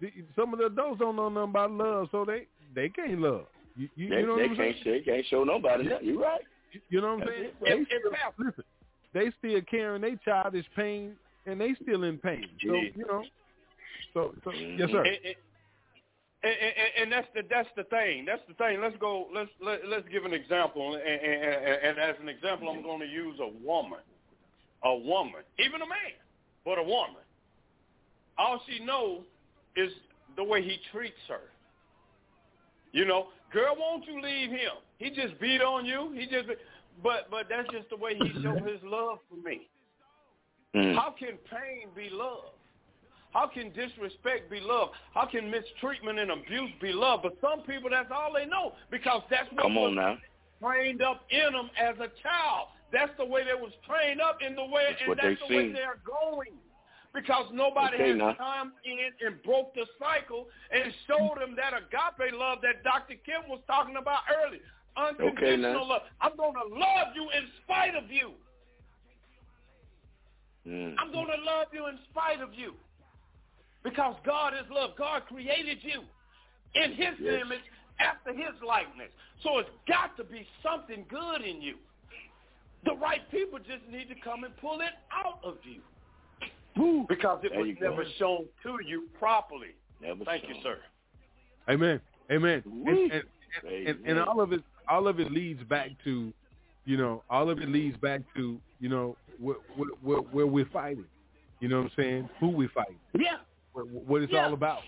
About, some of the adults don't know nothing about love, so they they can't love. You, you, They, you know they what I'm can't saying? they can't show nobody that. You're right. You- You know what I'm saying? it, They And, and still, Pastor, listen, they still carrying their childish pain, and they still in pain. So Yeah. you know. So, so Mhm. yes, sir. and, and, and, and, and that's the that's the thing. That's the thing. Let's go. Let's let, let's give an example. And, and, and, and as an example, I'm going to use a woman, a woman, even a man, but a woman. All she knows is the way he treats her. You know, girl, won't you leave him? He just beat on you. He just, but but that's just the way he showed his love for me. Mm. How can pain be love? How can disrespect be love? How can mistreatment and abuse be love? But some people, that's all they know because that's what Come on was now. trained up in them as a child. That's the way they was trained up in the way, That's and that's the way they're going. Because nobody Okay, has now. come in and broke the cycle and showed them that agape love that Dr. Kim was talking about earlier. Unconditional now. love. I'm going to love you in spite of you. Mm. I'm going to love you in spite of you. Because God is love. God created you in his Yes. image after his likeness. So it's got to be something good in you. The right people just need to come and pull it out of you. Because it There was you go. never shown to you properly. Never Thank you, sir. Amen. Amen. And, and, and, and, and all of it, all of it leads back to, you know, all of it leads back to, you know, where, where, where, where we're fighting. You know what I'm saying? Who we're fighting. Yeah. What, what it's Yeah. all about.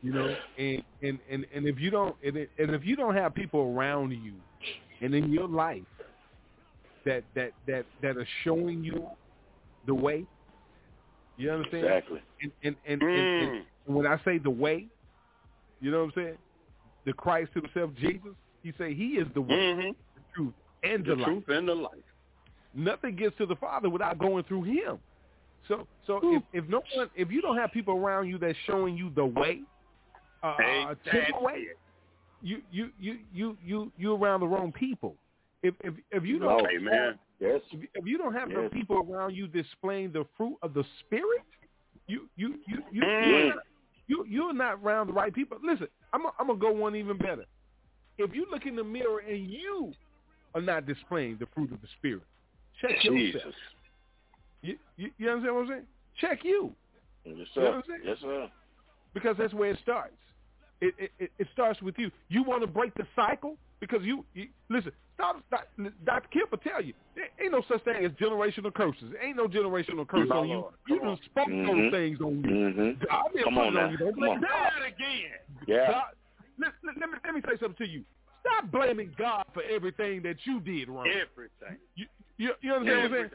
You know, and and and and if you don't, and, and if you don't have people around you, and in your life, that that that that are showing you the way. You understand? Exactly. And and and, and, and, Mm. and when I say the way, you know what I'm saying? The Christ Himself, Jesus. He say He is the way, Mm-hmm. the truth, and the, The life. truth and the life. Nothing gets to the Father without going through Him. So so if if no one, if you don't have people around you that's showing you the way, uh, Exactly. the way, you you you you you you around the wrong people. If if if you don't No. Yes. if, you don't have the Yes. people around you displaying the fruit of the spirit, you you you you Mm. you're, not, you you're not around the right people. Listen, I'm i I'm gonna go one even better. If you look in the mirror and you are not displaying the fruit of the spirit, check Jesus. yourself. You, you you understand what I'm saying? Check you Yes, You sir. I'm? Yes, sir. because that's where it starts. It it, it, it starts with you. You want to break the cycle because you, you listen. Stop, stop, Dr. Kemp will tell you there ain't no such thing as generational curses. There ain't no generational curse My on you. Lord. You done spoke Mhm. those things on you. Mm-hmm. God Come on now. you. Don't Come blame on. Say God. that again. Yeah. God, let, let, let me let me say something to you. Stop blaming God for everything that you did wrong. Everything. You, you, you understand what I'm saying?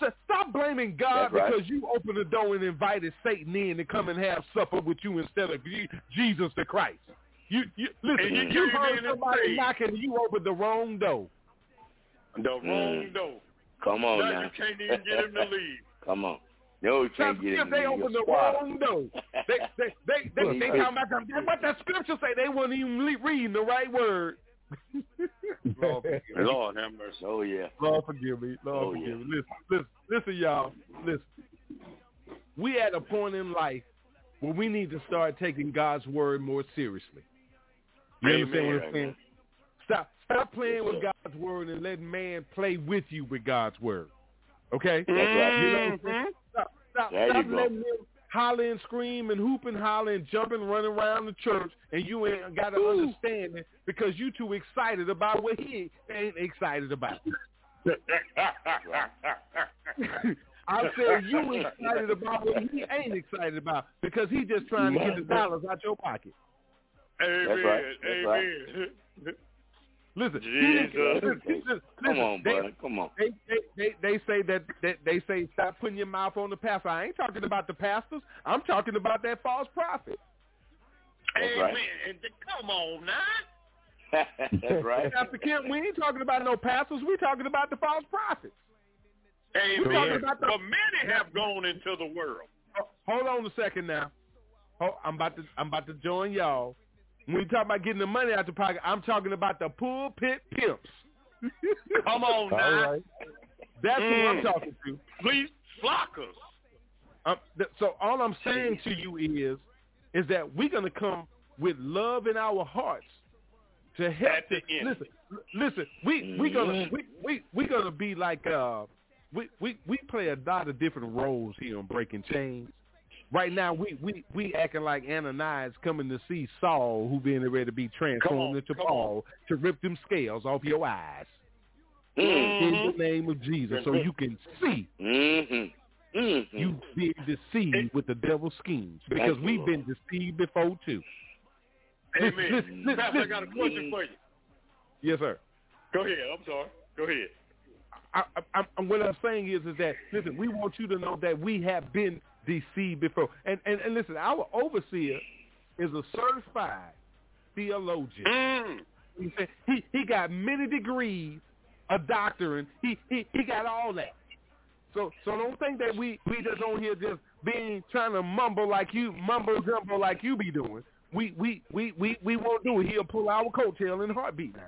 So stop blaming God right. because you opened the door and invited Satan in to come and have supper with you instead of Jesus the Christ. You, you listen. And you you heard somebody knocking, and you opened the wrong door. The wrong Mm. door. Come on now now. you can't even get him to leave. Come on. No, you can't get if in they the opened the squad. wrong door. They they they they, they, talking about them. What the scripture say? They wasn't even le- reading the right word. Lord, forgive me. Lord have mercy. Oh yeah. Lord forgive me. Lord Oh, forgive yeah. me. Listen, listen, listen, y'all. Listen. We at a point in life where we need to start taking God's word more seriously. You understand what I'm saying? Stop stop playing with. God's word and letting man play with you with God's word. Okay? That's right. You know what I'm saying? Mm-hmm. Stop, stop, There you stop letting them holler and scream and hoop and holler and jump and run around the church and you ain't got to understand it because you too excited about what he ain't excited about. I said you excited about what he ain't excited about because he just trying to get the dollars out your pocket. Amen. That's right. That's right. Amen. Listen, Jesus. listen, listen, Come on, they- buddy. Come on. They, they they they say that, that they say stop putting your mouth on the pastor. I ain't talking about the pastors. I'm talking about that false prophet. That's Amen. right. And come on now. That's right. Pastor Kemp, we ain't talking about no pastors. We talking about the false prophets. We're talking Amen. about the- But many have gone into the world. Hold on a second now. Oh, I'm about to I'm about to join y'all. When you talk about getting the money out the pocket, I'm talking about the pulpit pimps. Come on now. That's who I'm Mm. talking to. Please flock us. Um, th- so all I'm saying to you is, is that we're gonna come with love in our hearts to help. At the end. Listen, listen. We we gonna we we we gonna be like uh we we we play a lot of different roles here on Breaking Chains. Right now we we we acting like Ananias coming to see Saul, who being ready to be transformed on, into come Paul to rip them scales off your eyes in Mhm. the name of Jesus, so you can see Mhm. Mhm. you being deceived with the devil's schemes because Thank we've Lord. been deceived before too. Amen. listen, listen, Pastor, I got a question for you. Yes, sir. Go ahead. I'm sorry. Go ahead. I, I, I, what I'm saying is, is that listen, we want you to know that we have been deceived before, and and, and listen, our overseer is a certified theologian. Mm. He said he he got many degrees, a doctorate. He he he got all that. So so don't think that we we just on here just being trying to mumble like you mumble jumble like you be doing. We we we we we won't do it. He'll pull our coattail in a heartbeat now.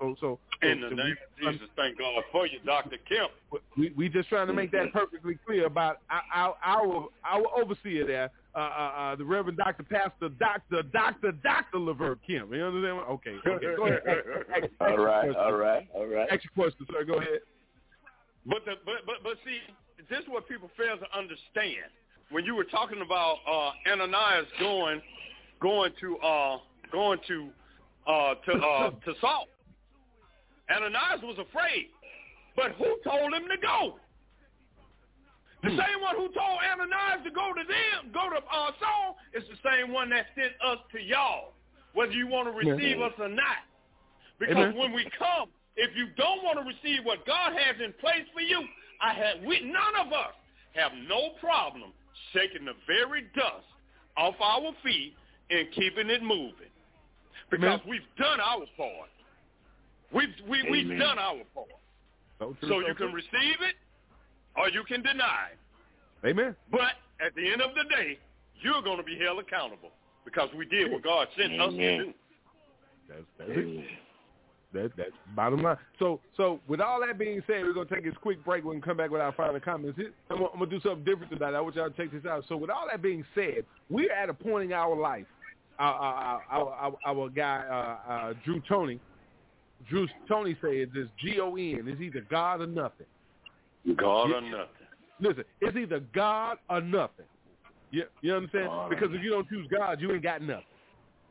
So so In the so name we, of Jesus, thank God for you, Dr. Kemp. we we just trying to make that perfectly clear about our our our overseer there, uh, uh, uh, the Reverend Doctor Pastor Doctor Doctor Doctor Levert Kim. You understand? what- Okay, okay. Go ahead. Ask- ask- All ask your right, question. all right, all right. Ask your question, sir. Go ahead. But the but but but see, this is what people fail to understand. When you were talking about uh Ananias going going to uh going to uh to uh to Saul. Ananias was afraid. But who told him to go? The same one who told Ananias to go to them, go to uh, Saul, is the same one that sent us to y'all, whether you want to receive Amen. us or not. Because Amen. when we come, if you don't want to receive what God has in place for you, I have we none of us have no problem shaking the very dust off our feet and keeping it moving. Because Amen. we've done our part. We've we, we've done our part. So, true, So you true. can receive it or you can deny. Amen. But at the end of the day, you're going to be held accountable because we did what God sent us to do. That's that's it. That, that's bottom line. So, so with all that being said, we're gonna take this quick break. We can come back with our final comments. I'm gonna, I'm gonna do something different tonight. I want y'all to check this out. So, with all that being said, we're at a point in our life. Our our our, our, our guy uh, uh, Drew Tony, Drew Tony says it's G O N. It's either God or nothing. God or nothing. Listen, it's either God or nothing. You, you understand? Or because if you don't choose God, you ain't got nothing.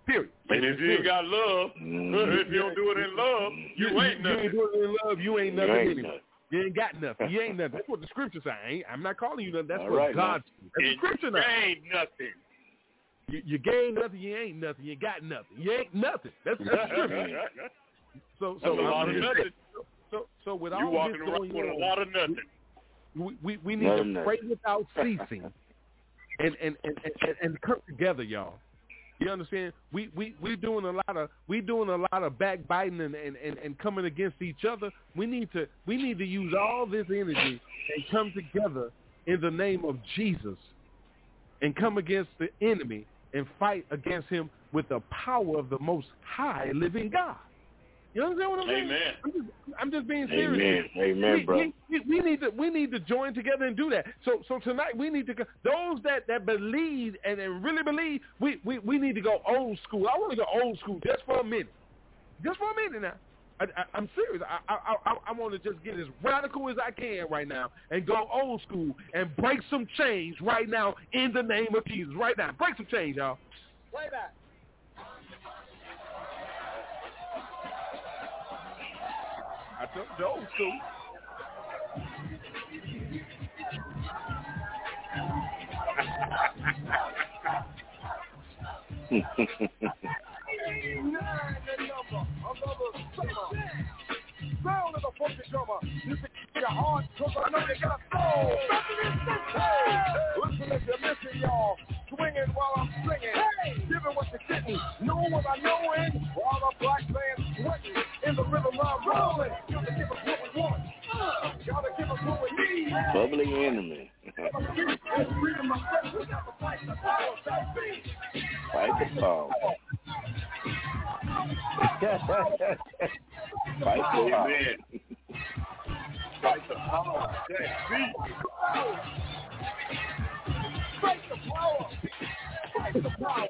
Period. And if you ain't got love, Mhm. if you don't do it in love, you ain't nothing. You ain't doing it in love. You ain't You nothing ain't anyway. nothing. You ain't got nothing. You ain't nothing. That's what the scripture say. I ain't, I'm not calling you nothing. That's All what right, God. That's the scripture now. ain't nothing. You, you gain nothing. You ain't nothing. You got nothing. You ain't nothing. That's, that's the scripture. So, That's so, a lot of nothing. so, so with You all walking this around going with a lot of nothing. we, we, we need Lot to of nothing. pray without ceasing, and and, and, and and come together, y'all. You understand? We we we doing a lot of we doing a lot of backbiting and, and, and, and coming against each other. We need to we need to use all this energy and come together in the name of Jesus, and come against the enemy and fight against him with the power of the Most High Living God. You understand what I'm saying? Amen. I'm just, I'm just being serious. Amen. Amen, we, brother. we, we, we need to we need to join together and do that. So so tonight we need to go, those that that believe and, and really believe we, we we need to go old school. I want to go old school just for a minute, just for a minute now. I, I, I'm serious. I I I, I want to just get as radical as I can right now and go old school and break some chains right now in the name of Jesus. Right now, break some chains, y'all. Play that. I took the old school. Sound of the funky drummer. You can keep your heart, cause I know you got soul. Listen if you're missing, y'all. Swinging while I'm singing. Giving what you're getting. Know what I know in. While the black sweating. In the rhythm I'm rolling. You gotta give us what we want. Uh, gotta give us what we need. Bubbly enemy. Freedom of speech. We got to fight the power. Fight the power. Fight the power. Fight the power of that beat. Fight the power.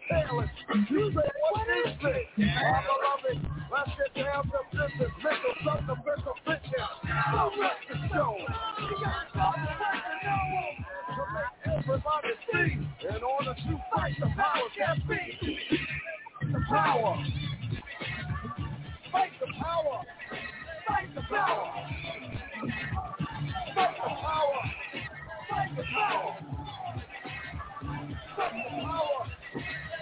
careless. You say, what is this? It. Let's get down to business. Mental fitness. I'll let the. To make everybody see. In order to fight the power be. The power. Fight the power. Fight the power. Fight the power. Fight the power. Fight the power.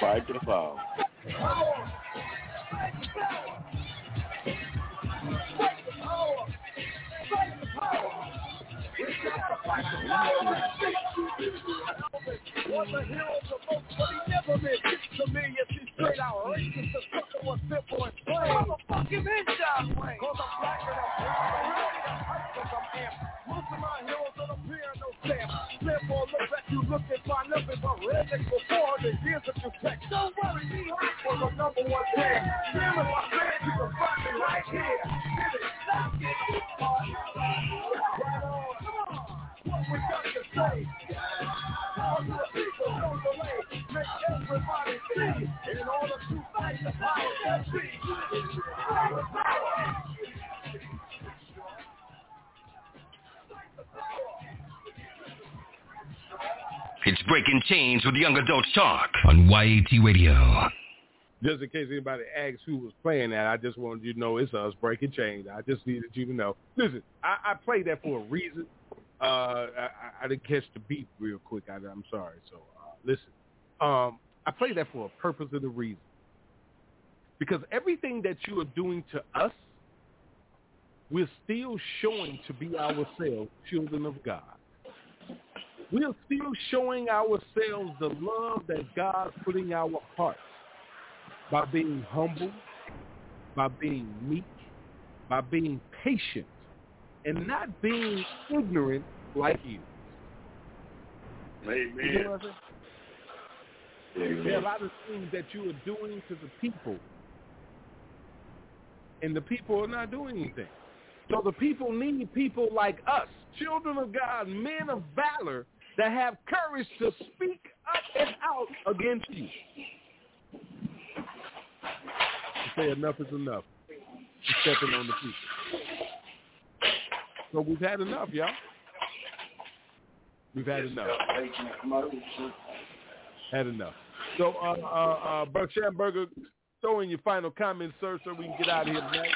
Fight the the to the power. Was a hero to most, but never meant to me straight out racist. The sucker was simple and plain. I'm a fucking John Wayne. Cause I'm black ready to fight cause I'm amped. Most of my heroes don't appear no stamp. Therefore, look back, you look and find nothing but rednecks before the years that you take. Don't worry, me hot for the number one fan. Damn if I said you can find me right here. Get it, stop it. Right on. What we got to say. All the people, no delay. Make everybody see. In order to fight the power that be. Fight the power. It's Breaking Chains with Young Adults Talk on YAT Radio. Just in case anybody asks who was playing that, I just wanted you to know it's us breaking chains. I just needed you to know. Listen, I, I played that for a reason. Uh, I, I didn't catch the beat real quick. I, I'm sorry. So uh, listen, um, I play that for a purpose and a reason. Because everything that you are doing to us, we're still showing to be ourselves children of God. We are still showing ourselves the love that God put in our hearts by being humble, by being meek, by being patient, and not being ignorant like you. Amen. You know what I'm saying? Amen. There are a lot of things that you are doing to the people, and the people are not doing anything. So the people need people like us, children of God, men of valor, that have courage to speak up and out against you. To say enough is enough. Stepping on the people. So we've had enough, y'all. We've had enough. Had enough. So, uh, uh, uh, Buck Schamberger, throw in your final comments, sir, so we can get out of here tonight.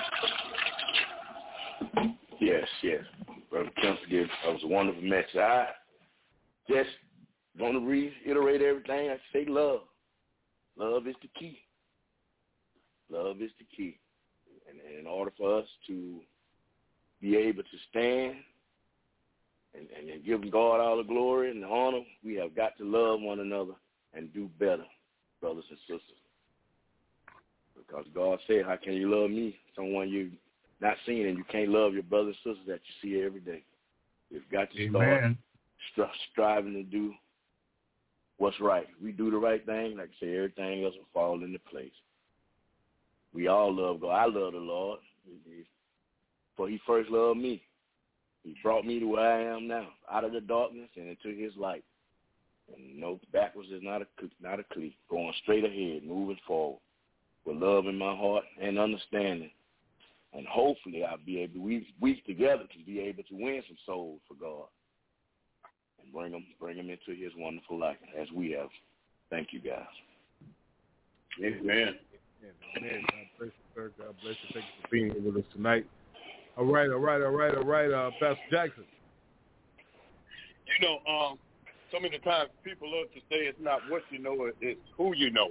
Yes, yes. Brother Kemp, that was a wonderful message. I just want to reiterate everything I say love. Love is the key. Love is the key. And, and in order for us to be able to stand and, and, and give God all the glory and the honor, we have got to love one another and do better, brothers and sisters. Because God said, how can you love me, someone you not seeing, and you can't love your brothers and sisters that you see every day? You've got to start stri- striving to do what's right. We do the right thing, like I say, everything else will fall into place. We all love God. I love the Lord, for He first loved me. He brought me to where I am now, out of the darkness and into His light. And no backwards is not a not a clique. Going straight ahead, moving forward, with love in my heart and understanding. And hopefully, I'll be able we we together can be able to win some souls for God and bring them bring them into His wonderful life as we have. Thank you, guys. Amen. Amen. God bless you, sir. God bless you. Thank you for being with us tonight. All right, all right, all right, all right. Uh, Pastor Jackson. You know, um, so many times people love to say it's not what you know, it's who you know.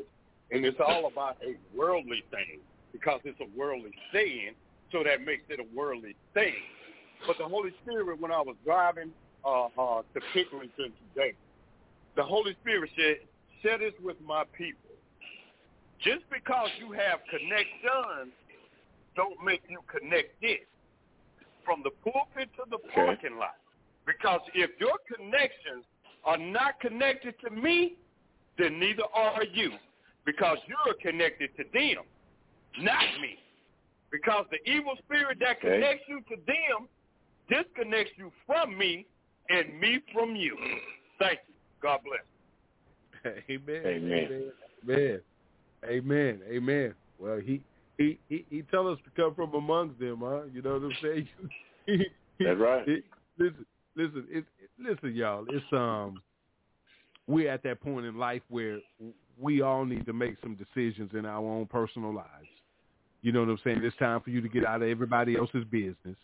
And it's all about a worldly thing because it's a worldly saying, so that makes it a worldly thing. But the Holy Spirit, when I was driving uh, uh, to Pickerington today. The Holy Spirit said, share this with my people. Just because you have connections don't make you connected from the pulpit to the parking lot. Because if your connections are not connected to me, then neither are you. Because you're connected to them, not me. Because the evil spirit that Okay. connects you to them disconnects you from me and me from you. Thank you. God bless. Amen. Amen. Amen. Amen. Amen. Well, he he he, he tell us to come from amongst them, huh? You know what I'm saying? That's right. It- listen, listen, it, listen, y'all. It's um, we're at that point in life where we all need to make some decisions in our own personal lives. You know what I'm saying? It's time for you to get out of everybody else's business.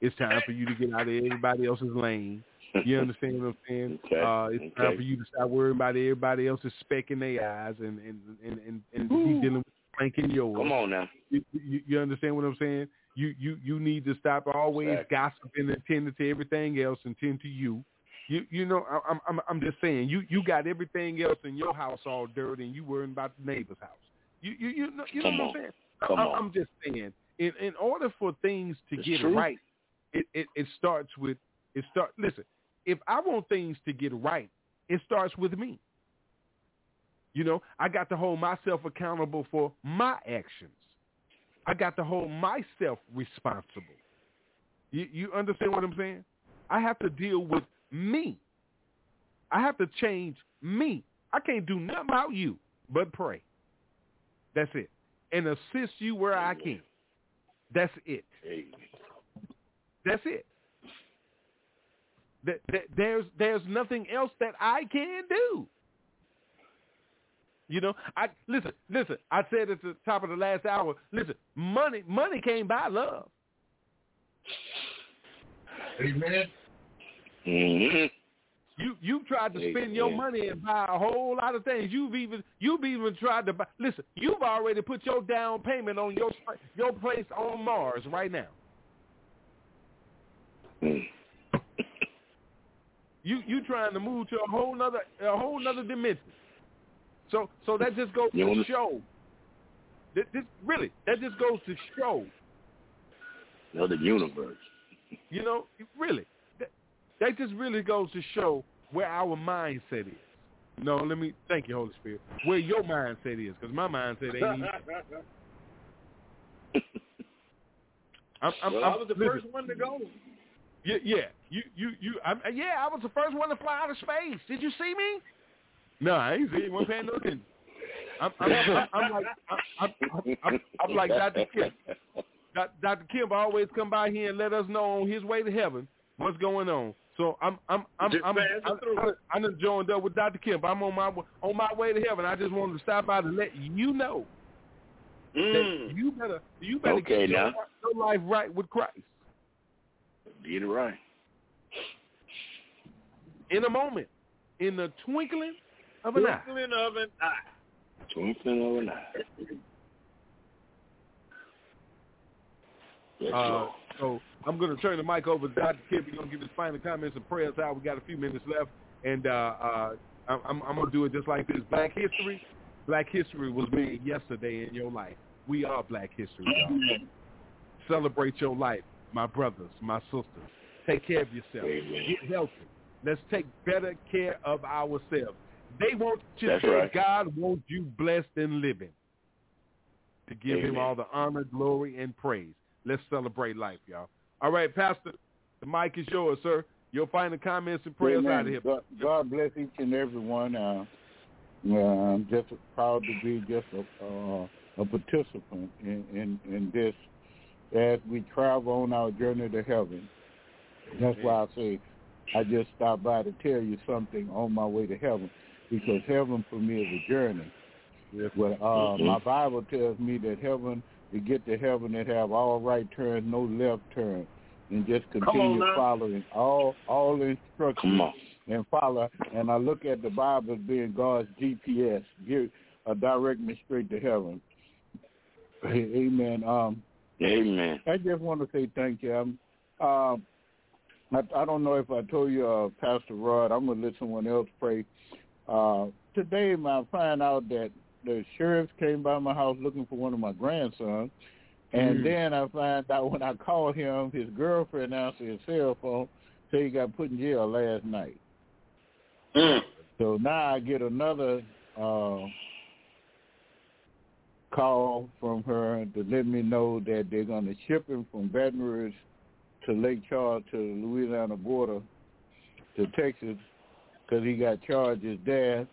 It's time for you to get out of everybody else's lane. You understand what I'm saying? Okay, Uh, it's time for you to stop worrying about everybody else's speck in their eyes and and and and, and be dealing with plank in yours. Come on now. You, you, you understand what I'm saying? You you you need to stop always Exactly. gossiping and tending to everything else and tend to you. You you know I- I'm I'm I'm just saying you you got everything else in your house all dirty and you worrying about the neighbor's house. You you you know, you know Come what. I'm saying? Come I, on. I'm just saying in in order for things to It's get true. right, it, it it starts with it start. Listen, if I want things to get right, it starts with me. You know, I got to hold myself accountable for my actions. I got to hold myself responsible. You, you understand what I'm saying? I have to deal with me. I have to change me. I can't do nothing about you but pray. That's it. And assist you where I can. That's it. That's it. That, that, there's there's nothing else that I can do. You know, I listen, listen. I said at the top of the last hour. Listen, money, money can't buy love. Amen. hmm You you tried to spend your money and buy a whole lot of things. You've even you've even tried to buy. Listen, you've already put your down payment on your your place on Mars right now. You you trying to move to a whole nother a whole nother dimension. So so that just goes You to show. This, this really that just goes to show. Another universe. You know, really that, that just really goes to show where our mindset is. No, let me thank you, Holy Spirit. Where your mindset is, because my mindset ain't. I'm, I'm, well, I'm, I was the listen, first one to go. Yeah, yeah. You, you, you. I'm, yeah, I was the first one to fly out of space. Did you see me? No, I ain't see you. Wasn't paying no attention. I'm, I'm, I'm, I'm like, I'm, I'm, I'm, I'm like Dr. Kim. Dr. Kim always come by here and let us know on his way to heaven what's going on. So I'm, I'm, I'm, Just I'm, I'm. I'm, I'm just joined up with Dr. Kim. I'm on my, on my way to heaven. I just wanted to stop by to let you know Mm. that you better, you better Okay, get your, your life right with Christ. Get it right. in a moment, in the twinkling of an eye. Twinkling of an eye. Twinkling of an eye. Yes, Uh, so I'm going to turn the mic over to Dr. Kip. He's going to give his final comments and prayers out. We got a few minutes left, and uh, uh, I'm, I'm, I'm going to do it just like this. Black history, Black history was made yesterday in your life. We are Black history, y'all. Celebrate your life, my brothers, my sisters. Take care of yourself. Amen. Get healthy. Let's take better care of ourselves. They want you That's to say right. God wants you blessed and living. To give him all the honor, glory, and praise. Let's celebrate life, y'all. All right, Pastor, the mic is yours, sir. Your final comments and prayers Amen. out of here. God, God bless each and every one. Uh, uh, I'm just proud to be just a, uh, a participant in, in, in this as we travel on our journey to heaven. That's why I say I just stopped by to tell you something on my way to heaven because heaven for me is a journey. Yes. Well, uh, Mhm. my Bible tells me that heaven, to get to heaven, it have all right turns, no left turn, and just continue now. following all all instructions Come on. and follow. And I look at the Bible as being God's GPS, give, uh, direct me straight to heaven. Amen. Um, Amen. I just want to say thank you. Um, um, I, I don't know if I told you, uh, Pastor Rod. I'm gonna let someone else pray. Uh, today, I find out that the sheriffs came by my house looking for one of my grandsons, and Mm. then I find out when I called him, his girlfriend answered his cell phone, said he got put in jail last night. So now I get another uh, call from her to let me know that they're going to ship him from Baton Rouge to Lake Charles to the Louisiana border to Texas because he got charged charges there.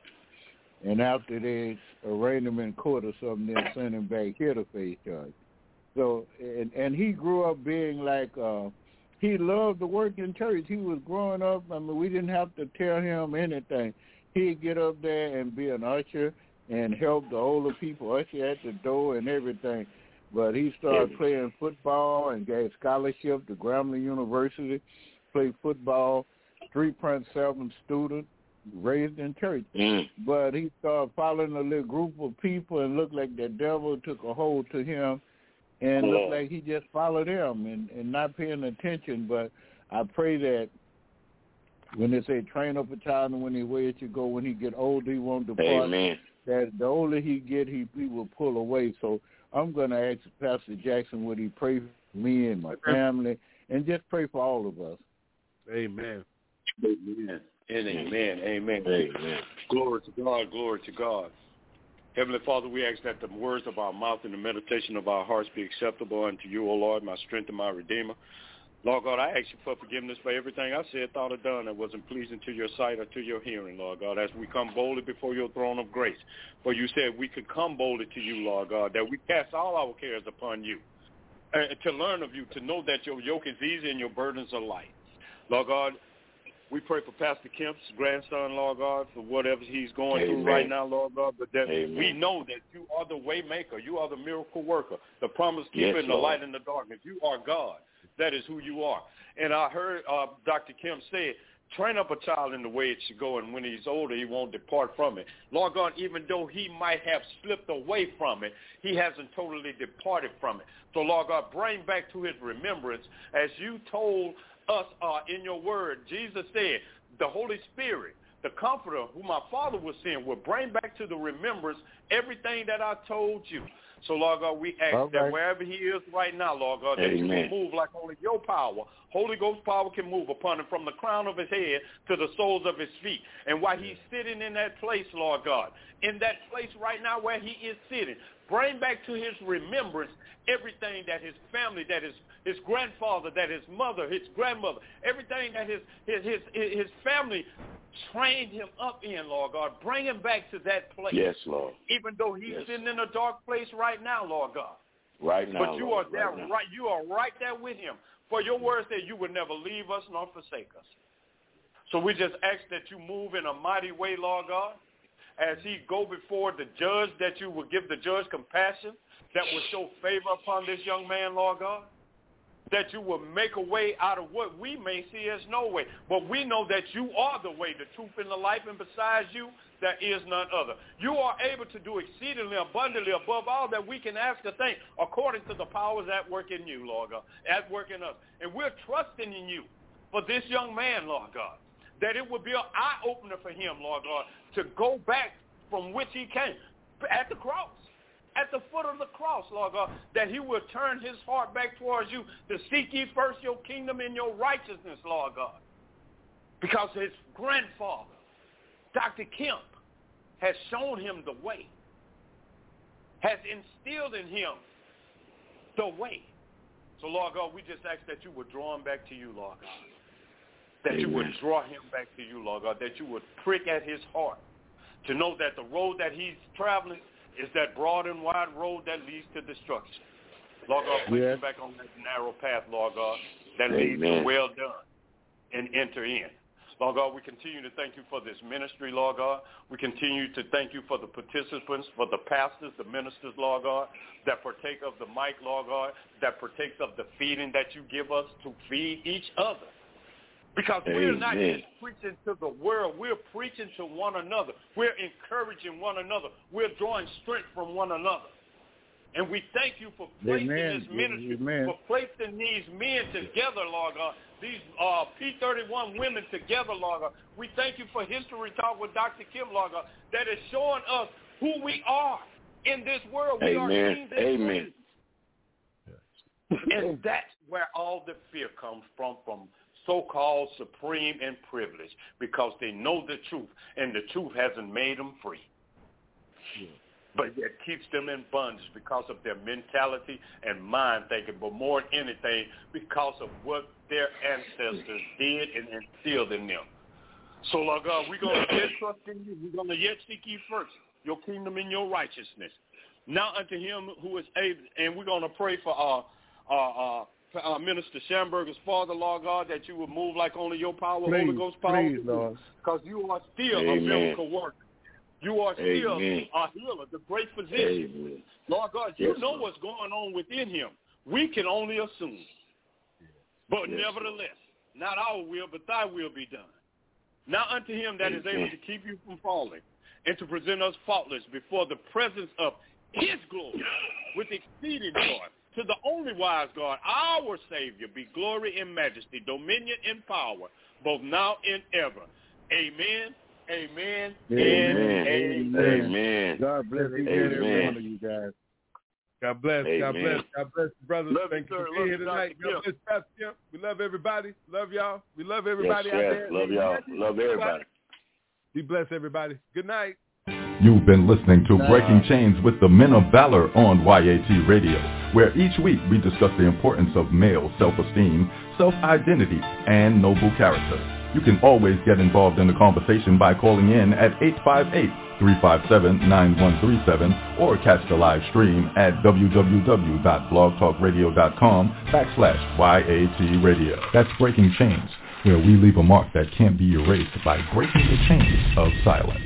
And after they arraigned him in court or something, they sent him back here to face charges. So and and he grew up being like uh he loved to work in church. He was growing up. I mean, we didn't have to tell him anything. He'd get up there and be an usher and help the older people usher at the door and everything. But he started playing football and got scholarship to Grambling University, played football, three point seven student, raised in church. Mm. But he started following a little group of people and looked like the devil took a hold to him and Yeah. looked like he just followed them and, and not paying attention. But I pray that when they say train up a child and when he way it should go, when he get older, he won't depart. Amen. That the older he get, he, he will pull away. So I'm going to ask Pastor Jackson would he pray for me and my family and just pray for all of us. Amen. Amen. And amen. Amen. Amen. Glory to God. Glory to God. Heavenly Father, we ask that the words of our mouth and the meditation of our hearts be acceptable unto you, O Lord, my strength and my redeemer. Lord God, I ask you for forgiveness for everything I said, thought, or done that wasn't pleasing to your sight or to your hearing, Lord God, as we come boldly before your throne of grace. For you said we could come boldly to you, Lord God, that we cast all our cares upon you, uh, to learn of you, to know that your yoke is easy and your burdens are light. Lord God, we pray for Pastor Kemp's grandson, Lord God, for whatever he's going Amen. through right now, Lord God. But that Amen. we know that you are the way maker. You are the miracle worker, the promise keeper, Yes, and the light in the darkness. You are God. That is who you are. And I heard uh, Dr. Kemp say, train up a child in the way it should go, and when he's older, he won't depart from it. Lord God, even though he might have slipped away from it, he hasn't totally departed from it. So, Lord God, bring back to his remembrance, as you told us are in your word, Jesus said, the Holy Spirit, the Comforter, who my Father was send, will bring back to the remembrance everything that I told you. So, Lord God, we ask that wherever he is right now, Lord God, that Amen. will move like only your power, Holy Ghost power can move upon him from the crown of his head to the soles of his feet. And while he's sitting in that place, Lord God, in that place right now where he is sitting, bring back to his remembrance everything that his family, that his his grandfather, that his mother, his grandmother, everything that his his his, his family trained him up in, Lord God. Bring him back to that place. Yes, Lord. Even though he's Yes. sitting in a dark place right now, Lord God. Right now. But you Lord, are there, right right, You are right there with him. For your word said you would never leave us nor forsake us. So we just ask that you move in a mighty way, Lord God, as he go before the judge, that you will give the judge compassion, that will show favor upon this young man, Lord God, that you will make a way out of what we may see as no way. But we know that you are the way, the truth, and the life, and besides you, there is none other. You are able to do exceedingly abundantly above all that we can ask or think, according to the powers at work in you, Lord God, at work in us. And we're trusting in you for this young man, Lord God, that it will be an eye-opener for him, Lord God, to go back from which he came, at the cross at the foot of the cross, Lord God, that he will turn his heart back towards you to seek ye first your kingdom and your righteousness, Lord God. Because his grandfather, Dr. Kemp, has shown him the way, has instilled in him the way. So, Lord God, we just ask that you would draw him back to you, Lord God. That you would draw him back to you, Lord God. That you would prick at his heart to know that the road that he's traveling is that broad and wide road that leads to destruction. Lord God, place Yes. back on that narrow path, Lord God, that leads to well done and enter in. Lord God, we continue to thank you for this ministry, Lord God. We continue to thank you for the participants, for the pastors, the ministers, Lord God, that partake of the mic, Lord God, that partakes of the feeding that you give us to feed each other. Because we're not just preaching to the world. We're preaching to one another. We're encouraging one another. We're drawing strength from one another. And we thank you for placing Amen. this ministry, Amen. for placing these men together, Lord God, these uh, P31 women together, Lord God. We thank you for History Talk with Dr. Kim, Lord God, that is showing us who we are in this world. We are Amen. kings Amen. queens. And that's where all the fear comes from, from so-called supreme and privileged, because they know the truth, and the truth hasn't made them free. But it keeps them in bondage because of their mentality and mind thinking, but more than anything, because of what their ancestors did and instilled in them. So, Lord God, we're going to yet trust in you. We're going to yet seek you first, your kingdom and your righteousness. Now unto him who is able, and we're going to pray for our, our, uh, uh, Minister Schamberger's father, Lord God, that you would move like only your power, Holy Please, Ghost power, please, Lord. because you are still Amen. a miracle worker. You are still Amen. a healer, the great physician. Amen. Lord God, you Yes, know Lord. what's going on within him. We can only assume. But Yes, nevertheless, not our will, but thy will be done. Now unto him that is able to keep you from falling and to present us faultless before the presence of his glory with exceeding joy. To the only wise God, our Savior, be glory and majesty, dominion and power, both now and ever. Amen, amen, Amen. and amen. Amen. God bless each and every Amen. one of you guys. God bless. God bless. God bless, brothers. Love you, Thank you sir. for being here tonight. God bless, Pastor Kim. We love everybody. Love y'all. We love everybody Yes, out yes. there. Love y'all. Love everybody. Be blessed, everybody. Good night. You've been listening to Breaking Chains with the Men of Valor on YAT Radio, where each week we discuss the importance of male self-esteem, self-identity, and noble character. You can always get involved in the conversation by calling in at 858-357-9137 or catch the live stream at www.blogtalkradio.com backslash YAT Radio. That's Breaking Chains, where we leave a mark that can't be erased by breaking the chains of silence.